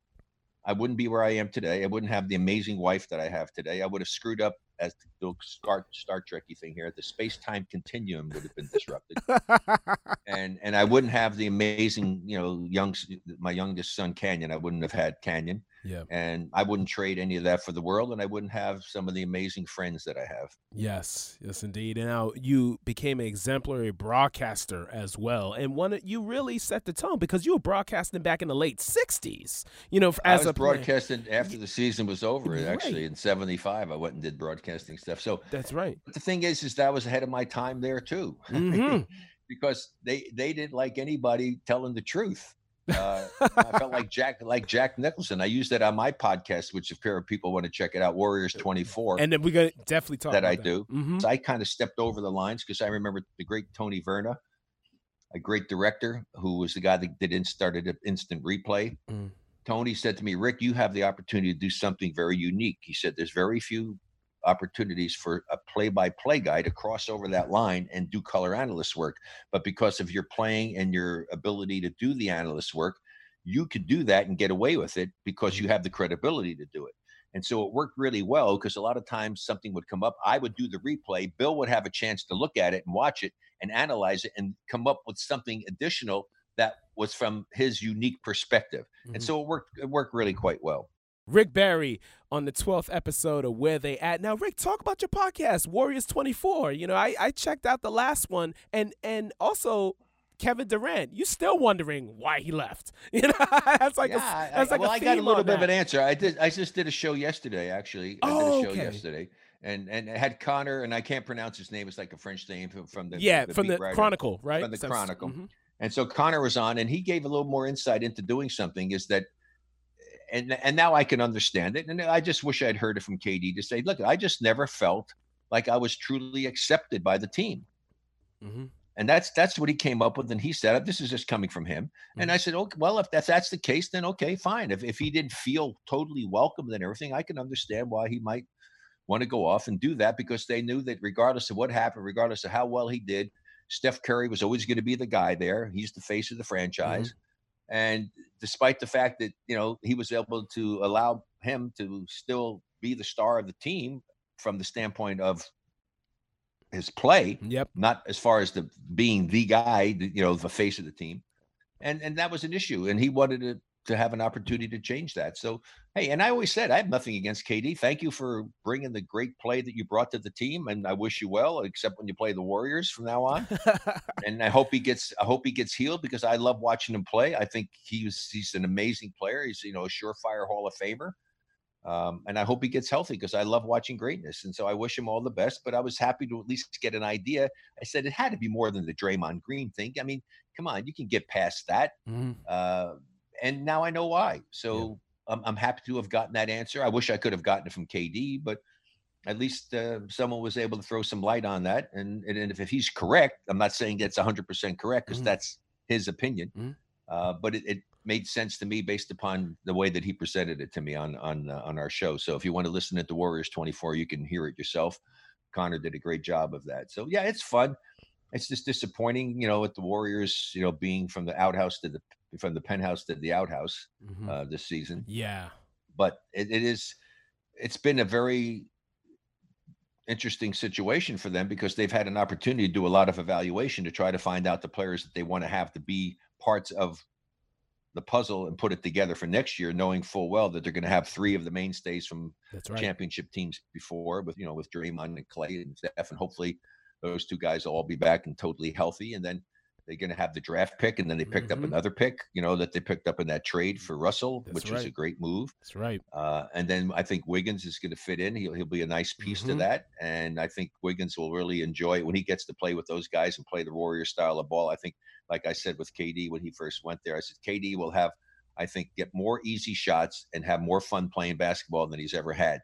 I wouldn't be where I am today. I wouldn't have the amazing wife that I have today. I would have screwed up as the Star Star Trekky thing here, the space time continuum would have been disrupted, and and I wouldn't have the amazing, you know, young my youngest son Canyon. I wouldn't have had Canyon. Yeah. And I wouldn't trade any of that for the world, and I wouldn't have some of the amazing friends that I have. Yes, yes, indeed. And now you became an exemplary broadcaster as well, and one you really set the tone because you were broadcasting back in the late '60s. You know, as I was a broadcasting after the season was over. Right. Actually, in '75, I went and did broadcasting stuff. So that's right. But the thing is, is that was ahead of my time there too, Mhm. because they they didn't like anybody telling the truth. Uh, I felt like Jack, like Jack Nicholson. I used that on my podcast, which if pair of people want to check it out, Warriors 24. And then we're gonna definitely talk that about I do. Mhm. So I kind of stepped over the lines because I remember the great Tony Verna, a great director who was the guy that did in, started instant replay. Mm. Tony said to me, Rick, you have the opportunity to do something very unique. He said, There's very few opportunities for a play by play guy to cross over that line and do color analyst work. But because of your playing and your ability to do the analyst work, you could do that and get away with it because you have the credibility to do it. And so it worked really well because a lot of times something would come up. I would do the replay. Bill would have a chance to look at it and watch it and analyze it and come up with something additional that was from his unique perspective. And Mhm. so it worked it worked really quite well. Rick Barry on the 12th episode of Where They At. Now, Rick, talk about your podcast, Warriors 24. You know, I, I checked out the last one and and also Kevin Durant. You still wondering why he left. You know, that's like yeah, a, that's like well, a I got a little bit of an answer. I did. I just did a show yesterday. Actually, I Oh, did a show okay. yesterday, and and it had Connor, and I can't pronounce his name. It's like a French name from, from the Yeah, the from the writer. Chronicle, right? From the Chronicle. mhm. And so Connor was on, and he gave a little more insight into doing something. Is that, and and now I can understand it. And I just wish I'd heard it from KD to say, look, I just never felt like I was truly accepted by the team. Mhm. And that's that's what he came up with, and he said, "This is just coming from him." And I said, "Okay, well, if that's that's the case, then okay, fine. If if he didn't feel totally welcomed and everything, I can understand why he might want to go off and do that because they knew that regardless of what happened, regardless of how well he did, Steph Curry was always going to be the guy there. He's the face of the franchise, and despite the fact that you know he was able to allow him to still be the star of the team from the standpoint of his play, Yep. not as far as the being the guy, you know, the face of the team, and and that was an issue, and he wanted to to have an opportunity to change that. So hey, and I always said I have nothing against KD. Thank you for bringing the great play that you brought to the team, and I wish you well, except when you play the Warriors from now on. and I hope he gets I hope he gets healed because I love watching him play. I think he's he's an amazing player. He's you know a surefire Hall of Famer. Um, and I hope he gets healthy because I love watching greatness. And so I wish him all the best. But I was happy to at least get an idea. I said it had to be more than the Draymond Green thing. I mean, come on, you can get past that. Mhm. Uh, and now I know why. So I'm, I'm happy to have gotten that answer. I wish I could have gotten it from KD, but at least uh, someone was able to throw some light on that. And, and if, if he's correct, I'm not saying that's 100% correct because Mhm. that's his opinion. Mhm. Uh, but it, it made sense to me based upon the way that he presented it to me on on uh, on our show. So if you want to listen to the Warriors 24, you can hear it yourself. Connor did a great job of that. So yeah, it's fun. It's just disappointing, you know, with the Warriors, you know, being from the outhouse to the from the penthouse to the outhouse Mhm. uh, this season. yeah. But it, it is, it's been a very interesting situation for them because they've had an opportunity to do a lot of evaluation to try to find out the players that they want to have to be parts of the puzzle and put it together for next year, knowing full well that they're going to have three of the mainstays from right. championship teams before, with you know with Draymond and Clay and Steph, and hopefully those two guys will all be back and totally healthy. And then they're going to have the draft pick, and then they picked Mhm. up another pick, you know, that they picked up in that trade for Russell, That's which was a great move. That's right. Uh, and then I think Wiggins is going to fit in. He'll he'll be a nice piece Mhm. to that, and I think Wiggins will really enjoy it when he gets to play with those guys and play the Warrior style of ball. I think, like I said with KD when he first went there, I said KD will have, I think, get more easy shots and have more fun playing basketball than he's ever had.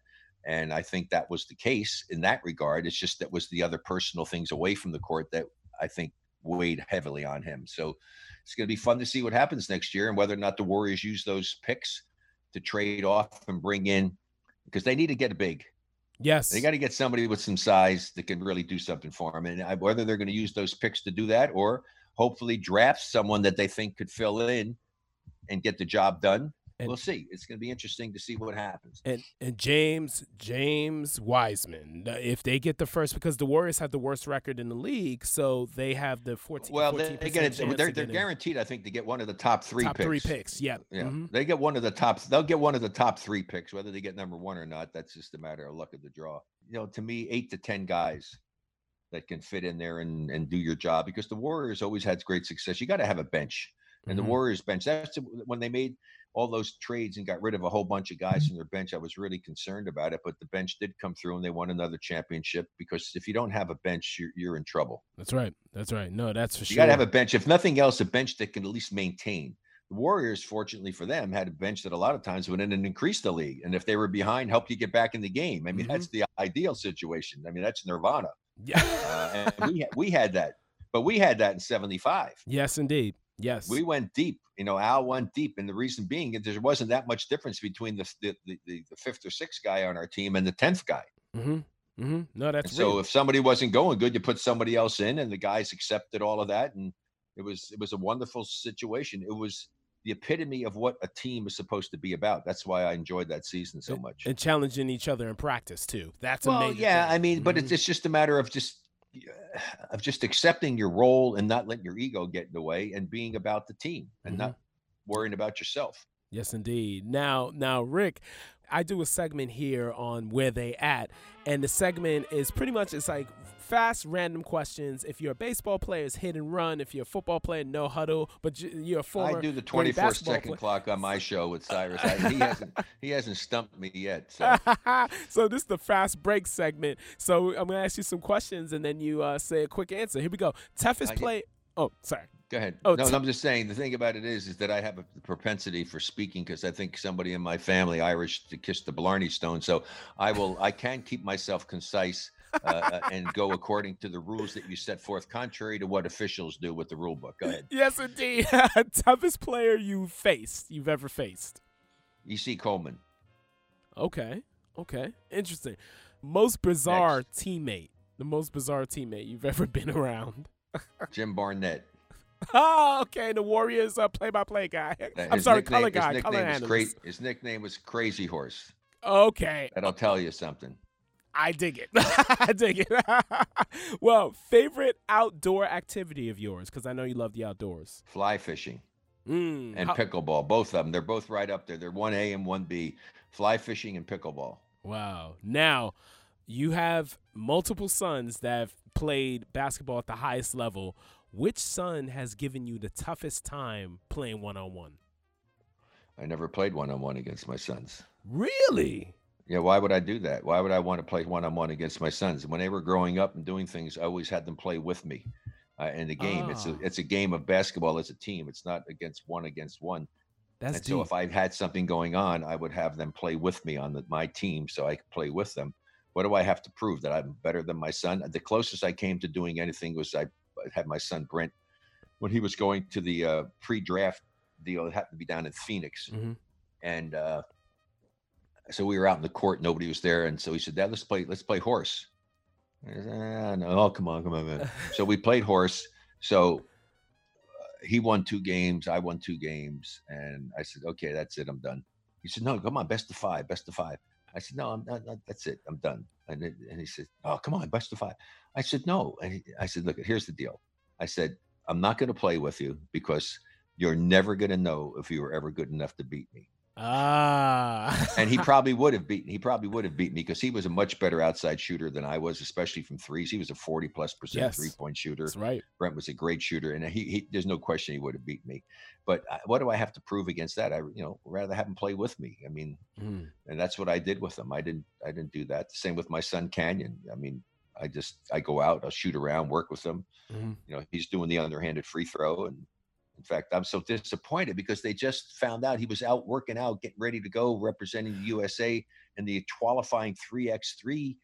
And I think that was the case in that regard. It's just that was the other personal things away from the court that I think weighed heavily on him. So it's going to be fun to see what happens next year and whether or not the Warriors use those picks to trade off and bring in because they need to get a big. Yes. They got to get somebody with some size that can really do something for them. And I- whether they're going to use those picks to do that or hopefully draft someone that they think could fill in and get the job done And- we'll see. It's going to be interesting to see what happens. And and James James Wiseman, if they get the first, because the Warriors have the worst record in the league, so they have the 14. Well, they, 14% they get it. They're, they're guaranteed, I think, to get one of the top three top picks. three picks. Yeah, Yeah, Mhm. they get one of the top. They'll get one of the top three picks, whether they get number one or not. That's just a matter of luck of the draw. You know, to me, eight to ten guys that can fit in there and and do your job because the Warriors always had great success. You got to have a bench, and the Warriors bench. That's when they made all those trades and got rid of a whole bunch of guys from their bench. I was really concerned about it, but the bench did come through and they won another championship. Because if you don't have a bench, you're you're in trouble. That's right. That's right. No, that's for You sure. You got to have a bench. If nothing else, a bench that can at least maintain. The Warriors, fortunately for them, had a bench that a lot of times went in and increased the league. And if they were behind, helped you get back in the game. I mean, Mhm. that's the ideal situation. I mean, that's nirvana. yeah. Uh, and we, we had that, but we had that in 75. yes, indeed. Yes. We went deep. You know, Al went deep. And the reason being that there wasn't that much difference between the, the, the, the, fifth or sixth guy on our team and the 10th guy. mm-hmm. Mm-hmm. No, that's And so if somebody wasn't going good, you put somebody else in, and the guys accepted all of that, and it was it was a wonderful situation. It was the epitome of what a team is supposed to be about. That's why I enjoyed that season so much. and challenging each other in practice too. That's well, yeah, thing. I mean, but Mhm. it's it's just a matter of just of just accepting your role and not letting your ego get in the way, and being about the team and Mhm. not worrying about yourself. Yes, indeed. Now, now, Rick, I do a segment here on where they at, and the segment is pretty much it's like fast, random questions. If you're a baseball player, it's hit and run. If you're a football player, no huddle. But you're a former I do the great 24 basketball second player. clock on my show with Cyrus. I, he hasn't he hasn't stumped me yet. So. so this is the fast break segment. So I'm gonna ask you some questions, and then you uh, say a quick answer. Here we go. Toughest play. Oh, sorry. Go ahead. Oh, no, t- I'm just saying the thing about it is, is that I have a propensity for speaking because I think somebody in my family Irish to kiss the Blarney Stone. So I will, I can keep myself concise uh, uh, and go according to the rules that you set forth, contrary to what officials do with the rule book. Go ahead. Yes, indeed. Toughest player you faced, you've ever faced. E.C. Coleman, Okay. Okay. Interesting. Most bizarre teammate. The most bizarre teammate you've ever been around. Jim Barnett. Oh, okay. The Warriors uh, play-by-play guy. Uh, I'm his sorry, nickname- color guy, His color nickname, was analyst. cra- his nickname was Crazy Horse. Okay, That'll tell you something. I dig it. I dig it. well, favorite outdoor activity of yours? Because I know you love the outdoors. Fly fishing Mm, and how- pickleball, both of them. They're both right up there. They're one A and one B. Fly fishing and pickleball. Wow. Now, you have multiple sons that have played basketball at the highest level. Which son has given you the toughest time playing one on one? I never played one on one against my sons. Really? Yeah, why would I do that? Why would I want to play one on one against my sons? When they were growing up and doing things, I always had them play with me uh, in the game. It's a Ah. it's a game of basketball as a team. It's not against one against one. That's and so if I had something going on, I would have them play with me on the, my team, so I could play with them. What do I have to prove that I'm better than my son? The closest I came to doing anything was I had my son Brent when he was going to the uh, pre-draft deal. It happened to be down in Phoenix Mhm. and uh, so we were out in the court. Nobody was there, and so he said, "Dad, let's play. Let's play horse." I said, "Ah, no, oh, come on, come on, man." so we played horse. So uh, he won two games. I won two games, and I said, "Okay, that's it. I'm done." He said, "No, come on, best of five, best of five. I said, "No, I'm not. not- that's it. I'm done." And it, and he said, "Oh, come on, best of five. I said, "No." And he, I said, "Look, here's the deal." I said, "I'm not going to play with you because." You're never going to know if you were ever good enough to beat me Ah. and he probably would have beaten he probably would have beaten me because he was a much better outside shooter than I was, especially from threes. He was a 40 plus percent Yes. three point shooter. That's right. Brent was a great shooter, and he, he there's no question he would have beat me. But I, what do I have to prove against that? I you know rather have him play with me. I mean, Mm. and that's what I did with him. I didn't I didn't do that. Same with my son Canyon. I mean, I just I go out, I'll shoot around, work with him. Mhm. You know, he's doing the underhanded free throw, and fact, I'm so disappointed because they just found out he was out working out, getting ready to go, representing the USA in the qualifying 3x3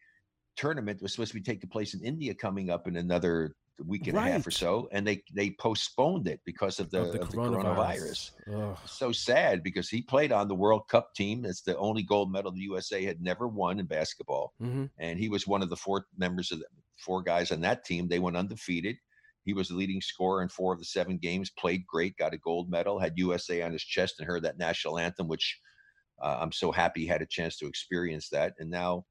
tournament that was supposed to be taking place in India coming up in another week and a half or so, and they they postponed it because of the, Of the of the coronavirus. coronavirus so sad because he played on the World Cup team. It's the only gold medal the USA had never won in basketball, Mhm. and he was one of the four members of the four guys on that team. They went undefeated, he was the leading scorer in four of the seven games. Played great, got a gold medal, had USA on his chest, and heard that national anthem, which uh, I'm so happy he had a chance to experience that. And now,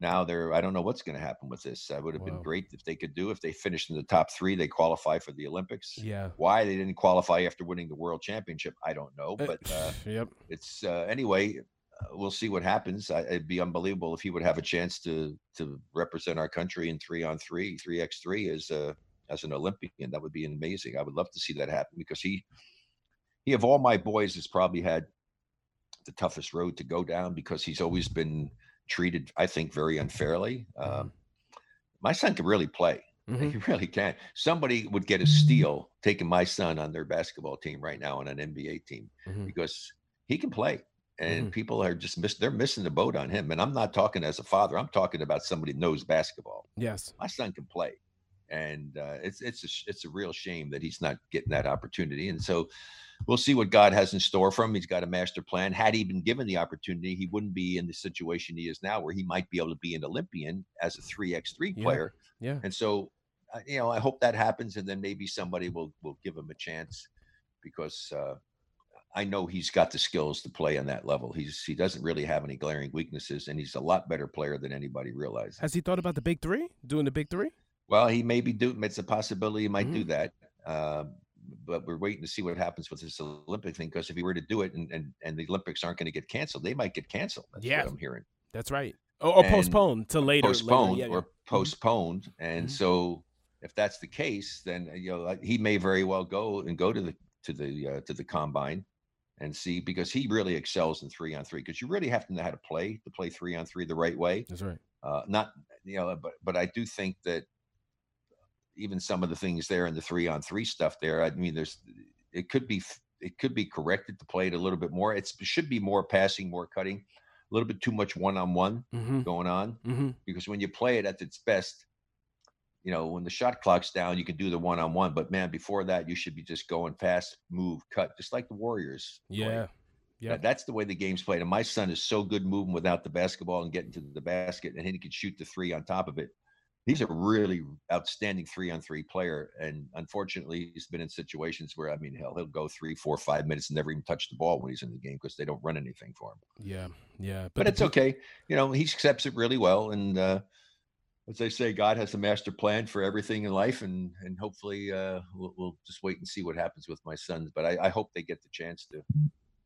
now they're I don't know what's going to happen with this. That would have Wow. been great if they could do. If they finished in the top three, they qualify for the Olympics. Yeah. Why they didn't qualify after winning the world championship, I don't know. Uh, But uh, yep. it's uh, anyway. Uh, we'll see what happens. I, it'd be unbelievable if he would have a chance to to represent our country in three on three, three x three as a as an Olympian. That would be amazing. I would love to see that happen because he he of all my boys has probably had the toughest road to go down because he's always been treated, I think, very unfairly. Um, my son can really play. Mhm. He really can. Somebody would get a steal taking my son on their basketball team right now on an NBA team Mhm. because he can play. And Mhm. people are just miss they're missing the boat on him. And I'm not talking as a father. I'm talking about somebody who knows basketball. Yes. My son can play. And uh, it's it's a it's a real shame that he's not getting that opportunity. And so we'll see what God has in store for him. He's got a master plan. Had he been given the opportunity, he wouldn't be in the situation he is now, where he might be able to be an Olympian as a three x three Yeah. player. Yeah. And so, uh, you know, I hope that happens, and then maybe somebody will will give him a chance because uh, I know he's got the skills to play on that level. He's he doesn't really have any glaring weaknesses, and he's a lot better player than anybody realizes. Has he thought about the big three? Doing the big three? Well, he may be do. It's a possibility he might do Mhm. that. Uh, but we're waiting to see what happens with this Olympic thing because if he were to do it and, and, and the Olympics aren't going to get canceled, they might get canceled. That's Yeah. what I'm hearing. That's right. Or, or postponed to later. later. postponed Yeah, yeah. or postponed. And Mhm. so if that's the case, then uh, you know he may very well go and go to the to the uh, to the combine and see because he really excels in three on three because you really have to know how to play to play three on three the right way. That's right. Uh, not you know, but but I do think that even some of the things there in the three on three stuff there, I mean, there's it could be it could be corrected to play it a little bit more. It's, it should be more passing, more cutting, a little bit too much one on one going on Mm-hmm. because when you play it at its best, you know, when the shot clock's down, you can do the one on one. But man, before that, you should be just going fast, move, cut, just like the Warriors. Yeah. That- that's the way the game's played. And my son is so good moving without the basketball and getting to the basket, and he can shoot the three on top of it. He's a really outstanding three on three player. And unfortunately, he's been in situations where, I mean, hell, he'll go three, four, five minutes and never even touch the ball when he's in the game because they don't run anything for him. Yeah. Yeah. But the it's okay. You know, he accepts it really well. And uh, as they say, God has a master plan for everything in life. And and hopefully uh, we'll, we'll just wait and see what happens with my sons. But I, I hope they get the chance to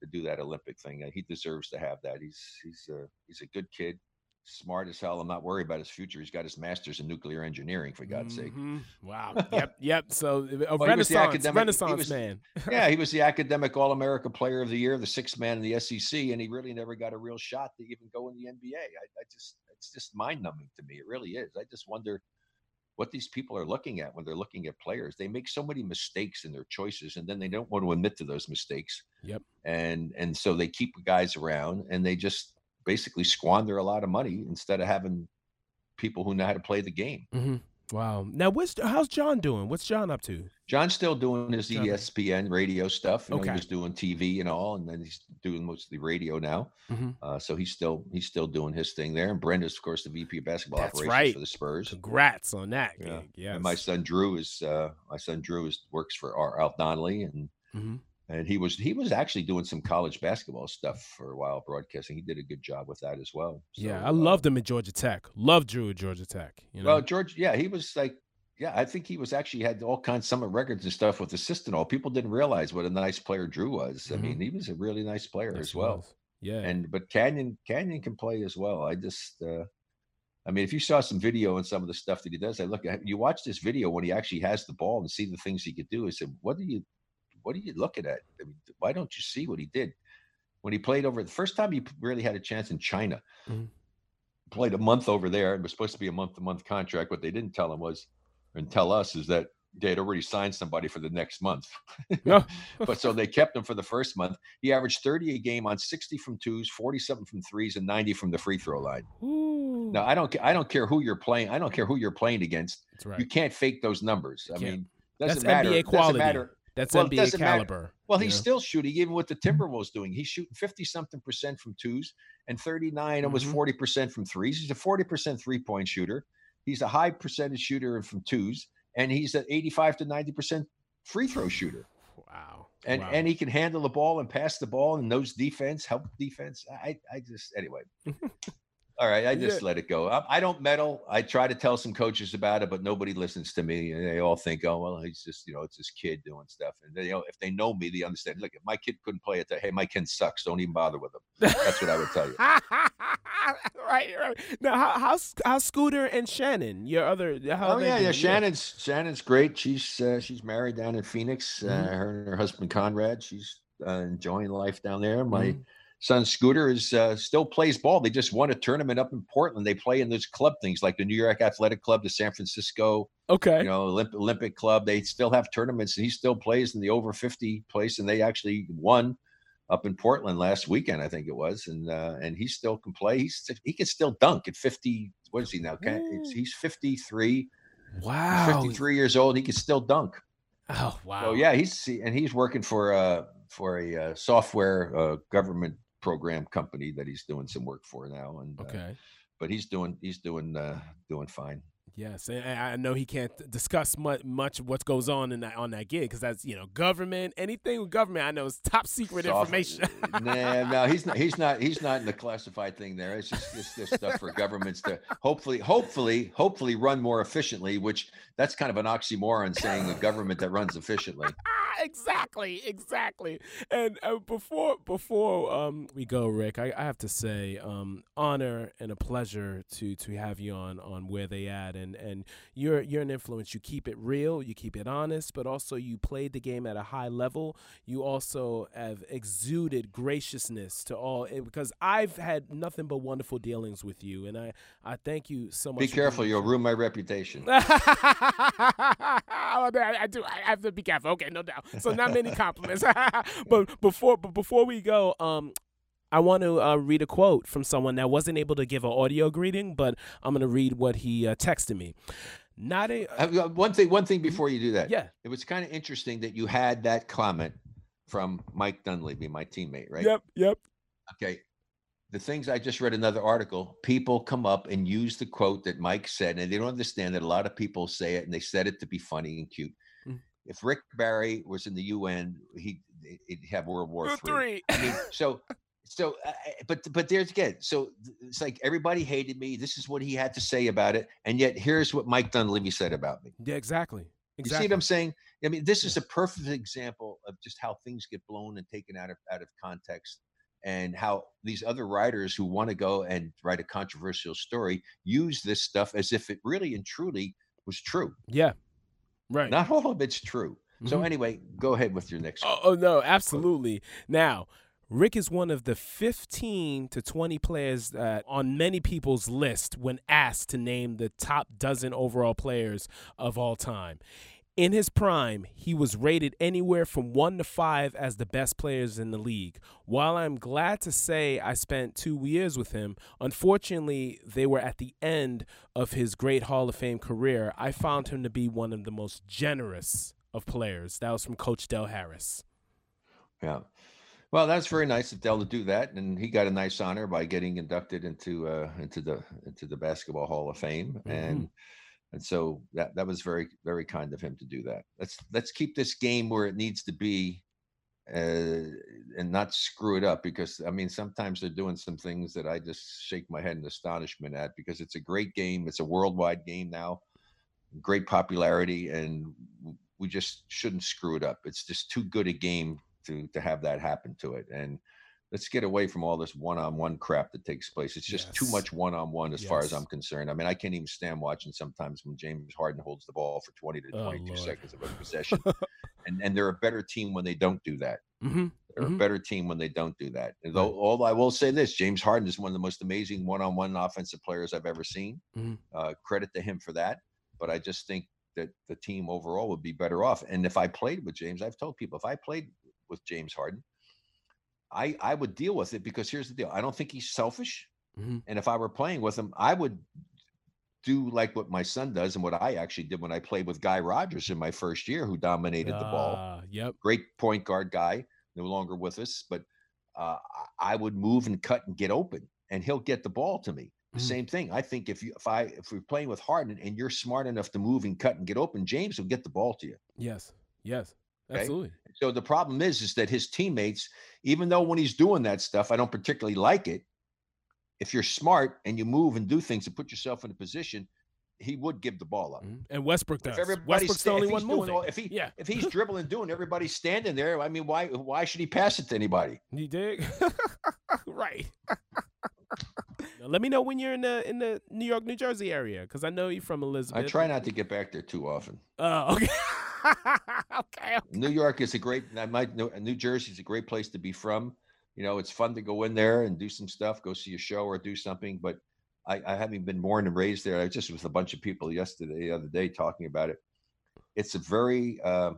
to do that Olympic thing. Uh, he deserves to have that. He's he's a he's a good kid, smart as hell. I'm not worried about his future. He's got his master's in nuclear engineering, for God's sake. Mhm. Wow. yep. Yep. So a he was the renaissance, renaissance was- man. yeah, he was the academic All America Player of the Year, the sixth man in the SEC, and he really never got a real shot to even go in the NBA. I, I just, it's just mind numbing to me. It really is. I just wonder what these people are looking at when they're looking at players. They make so many mistakes in their choices, and then they don't want to admit to those mistakes. Yep. And and so they keep guys around, and they just basically squander a lot of money instead of having people who know how to play the game. hmm Wow. Now, what's how's John doing? What's John up to? John's still doing his John. ESPN radio stuff. You know, Okay. he was doing TV and all, and then he's doing mostly radio now. Mhm. Uh, so he's still he's still doing his thing there. And Brent's, of course, the VP of basketball That's operations right. for the Spurs. Congrats on that. Yeah. Yes. And my son Drew is uh, my son Drew is works for R. Al Donnelly, and Mhm. And he was he was actually doing some college basketball stuff for a while, broadcasting. He did a good job with that as well. Yeah, So, I uh, loved him at Georgia Tech. Loved Drew at Georgia Tech. You know. Well, George, yeah, he was like, yeah, I think he was actually had all kinds of summer records and stuff with assist and all. People didn't realize what a nice player Drew was. I Mhm. mean, he was a really nice player Yes, as well. Yeah. And but Canyon Canyon can play as well. I just uh I mean, if you saw some video and some of the stuff that he does, I look at you watch this video when he actually has the ball and see the things he could do. I said, what do you what are you looking at? I mean, why don't you see what he did when he played over the first time he really had a chance in China? Mhm. Played a month over there. It was supposed to be a month to month contract. What they didn't tell him was, and tell us, is that they had already signed somebody for the next month. No. but so they kept him for the first month. He averaged 30 a game on 60 from twos, 47 from threes, and 90 from the free throw line. Ooh. Now I don't I don't care who you're playing. I don't care who you're playing against. That's right. You can't fake those numbers. I mean, That's doesn't matter. NBA doesn't quality. matter. That's well, NBA doesn't matter. caliber. Well, he's know? still shooting, even with the Timberwolves doing. He's shooting 50 something percent from twos and 39, almost Mhm. 40 percent from threes. He's a 40 percent three point shooter. He's a high percentage shooter from twos. and he's an 85 to 90 percent free throw shooter. Wow. And wow. and he can handle the ball and pass the ball and knows defense, help defense. I I just anyway. All right, I just Yeah. let it go. I, I don't meddle. I try to tell some coaches about it, but nobody listens to me. And they all think, oh well, he's just you know, it's this kid doing stuff. And they, you know, if they know me, they understand. Look, if my kid couldn't play it, hey, my kid sucks. Don't even bother with him. That's what I would tell you. right, right. Now, how, how's how's Scooter and Shannon? Your other? How Oh yeah, yeah. doing? Shannon's Shannon's great. She's uh, she's married down in Phoenix. Uh, Mhm. her and her husband Conrad. She's uh, enjoying life down there. My Mhm. Son Scooter is uh, still plays ball. They just won a tournament up in Portland. They play in those club things like the New York Athletic Club, the San Francisco, Okay. you know, Olymp- Olympic Club. They still have tournaments, and he still plays in the over fifty place. And they actually won up in Portland last weekend, I think it was. And uh, and he still can play. He's he can still dunk at fifty. What is he now? Can-. He's fifty three. wow. He's 53 years old. He can still dunk. Oh wow. So yeah, he's and he's working for uh for a uh, software uh, government program company that he's doing some work for now. And uh, but he's doing he's doing uh, doing fine. Yes, and I know he can't discuss much much what goes on in that on that gig because that's you know government anything with government I know is top secret information. nah, no, he's not. He's not. He's not in the classified thing. There, it's just it's just stuff for governments to hopefully, hopefully, hopefully run more efficiently. Which that's kind of an oxymoron saying a government that runs efficiently. Exactly, exactly. And uh, before before um we go, Rick, I, I have to say, um, honor and a pleasure to to have you on on where they at, and and you're you're an influence. You keep it real, you keep it honest, but also you played the game at a high level. You also have exuded graciousness to all eh, because I've had nothing but wonderful dealings with you, and I I thank you so much. Be careful, you'll ruin my reputation. Oh, I I do. I have to be careful. Okay, no doubt. So not many compliments. but before, but before we go, um, I want to uh, read a quote from someone that wasn't able to give an audio greeting, but I'm gonna read what he uh, texted me. Not a Uh, uh, one thing, one thing before you do that. yeah. It was kind of interesting that you had that comment from Mike Dunleavy, my teammate, right? Yep. Yep. Okay. The things I just read another article, people come up and use the quote that Mike said, and they don't understand that a lot of people say it and they said it to be funny and cute. Mm. If Rick Barry was in the UN, he he'd have World War Three. Three. I mean, so so uh, uh, but but there's again so it's like everybody hated me this is what he had to say about it and yet here's what mike dunleavy said about me Yeah. Exactly. you see what i'm saying i mean this is a perfect example of just how things get blown and taken out of out of context and how these other writers who want to go and write a controversial story use this stuff as if it really and truly was true Yeah. Right. not all of it's true so Mhm. anyway go ahead with your next Oh, oh no, absolutely. Now, Rick is one of the 15 to 20 players that on many people's list when asked to name the top dozen overall players of all time. In his prime, he was rated anywhere from 1 to 5 as the best players in the league. While I'm glad to say I spent 2 years with him, unfortunately, they were at the end of his great Hall of Fame career. I found him to be one of the most generous of players. That was from Coach Del Harris. Yeah. Well, that's very nice of Del to do that, and he got a nice honor by getting inducted into uh, into the into the Basketball Hall of Fame, and and so that that was very very kind of him to do that. Let's let's keep this game where it needs to be, uh, and not screw it up because I mean sometimes they're doing some things that I just shake my head in astonishment at because it's a great game, it's a worldwide game now, great popularity, and we just shouldn't screw it up. It's just too good a game to to have that happen to it. And let's get away from all this one-on-one crap that takes place. It's just too much one-on-one as far as i'm concerned. I mean i can't even stand watching sometimes when james harden holds the ball for 20 to Oh, 22 Lord. seconds of a possession. And and they're a better team when they don't do that. Mm-hmm. they're Mhm. a better team when they don't do that. And though all i will say this james harden is one of the most amazing one-on-one offensive players i've ever seen. Mhm. uh, credit to him for that. But i just think that the team overall would be better off. And if i played with james i've told people if i played with james harden I I would deal with it because here's the deal. I don't think he's selfish. Mhm. And if I were playing with him, I would do like what my son does and what I actually did when I played with Guy Rodgers in my first year, who dominated the ball. Ah, Yep. Great point guard guy, no longer with us, but uh, I- would move and cut and get open, and he'll get the ball to me. The Mhm. same thing. I think if you if I if we're playing with Harden and you're smart enough to move and cut and get open, James will get the ball to you. Yes. Yes. Okay. Absolutely. So the problem is, is that his teammates, even though when he's doing that stuff, I don't particularly like it. If you're smart and you move and do things and put yourself in a position, he would give the ball up. Mhm. And Westbrook does. If Westbrook's the only one he's moving. all- if he yeah. if he's dribbling, doing, everybody's standing there. I mean, why why should he pass it to anybody? You dig? right. Now, let me know when you're in the in the New York, New Jersey area, because I know you're from Elizabeth. I try not to get back there too often. Oh, okay. Okay. New York is a great. I might New Jersey is a great place to be from. You know, it's fun to go in there and do some stuff, go see a show or do something. But I, I haven't been born and raised there. I was just with a bunch of people yesterday, the other day, talking about it. It's a very uh,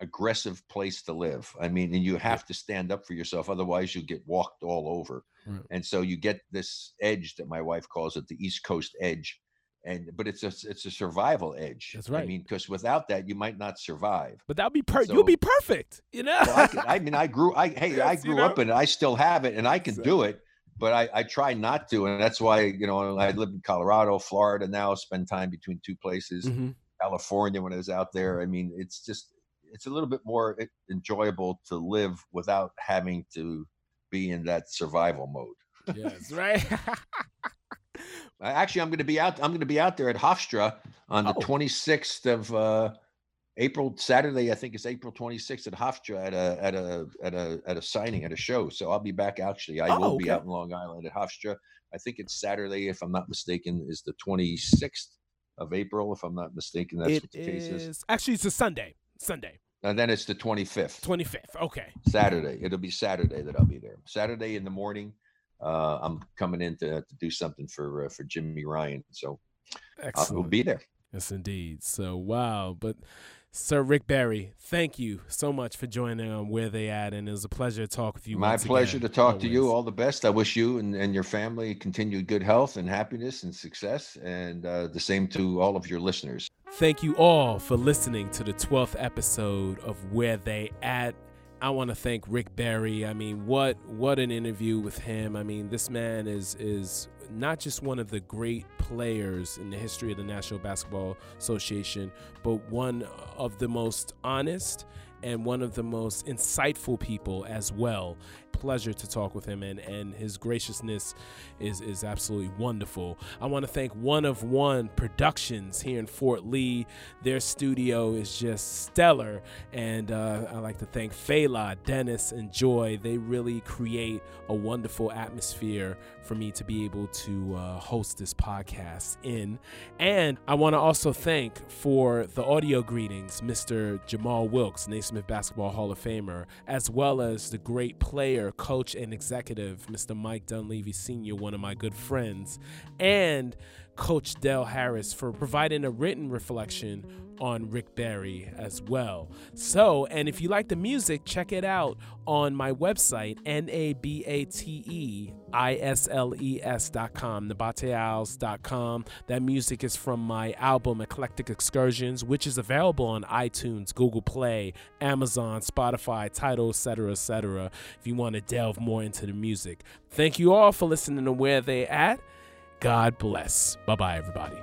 aggressive place to live. I mean, and you have to stand up for yourself, otherwise you get walked all over. Right. And so you get this edge that my wife calls it the East Coast edge. And but it's a it's a survival edge. That's right. I mean, because without that, you might not survive. But that'll be per. So- You'll be perfect. You know. Well, I, can, I mean, I grew. I hey, I Yes, you grew up know? in it. I still have it, and I can So- do it. But I, I try not to, and that's why you know I live in Colorado, Florida now. Spend time between two places. Mhm. California when I was out there. I mean, it's just it's a little bit more enjoyable to live without having to be in that survival mode. Yes. Right. Actually, I'm going to be out. I'm going to be out there at Hofstra on the Oh. 26th of uh, April. Saturday, I think it's April 26th at Hofstra at a at a at a at a signing at a show. So I'll be back. Actually, I Oh, will be out in Long Island at Hofstra. I think it's Saturday, if I'm not mistaken, is the 26th of April. If I'm not mistaken, that's It what the case is. is actually it's a Sunday. Sunday, And then it's the 25th. twenty fifth. Okay. Saturday. It'll be Saturday that I'll be there. Saturday in the morning. Uh, I'm coming in to, to do something for uh, for Jimmy Ryan. So I will be there. Yes, indeed. So wow, but Sir Rick Barry, thank you so much for joining on where they at, and it was a pleasure to talk with you. My pleasure again, to talk to you. All the best. I wish you and, and your family continued good health and happiness and success. And uh, the same to all of your listeners. Thank you all for listening to the 12th episode of Where They At. I want to thank Rick Barry. I mean, what what an interview with him. I mean, this man is is not just one of the great players in the history of the National Basketball Association, but one of the most honest and one of the most insightful people as well. Pleasure to talk with him and and his graciousness is is absolutely wonderful. I want to thank One of One Productions here in Fort Lee. Their studio is just stellar, and uh, I like to thank Fela, Dennis, and Joy. They really create a wonderful atmosphere for me to be able to uh, host this podcast in. And I want to also thank for the audio greetings, Mr. Jamaal Wilkes, Naismith Basketball Hall of Famer, as well as the great player, coach, and executive, Mr. Mike Dunleavy Sr., one of my good friends, and Coach Del Harris for providing a written reflection on Rick Barry as well. So, and if you like the music, check it out on my website, N A B A T E I S L E S dot com, nabateals.com. That music is from my album Eclectic Excursions, which is available on iTunes, Google Play, Amazon, Spotify, Tidal, etc., etc. If you want to delve more into the music. Thank you all for listening to Where They At. God bless. Bye bye, everybody.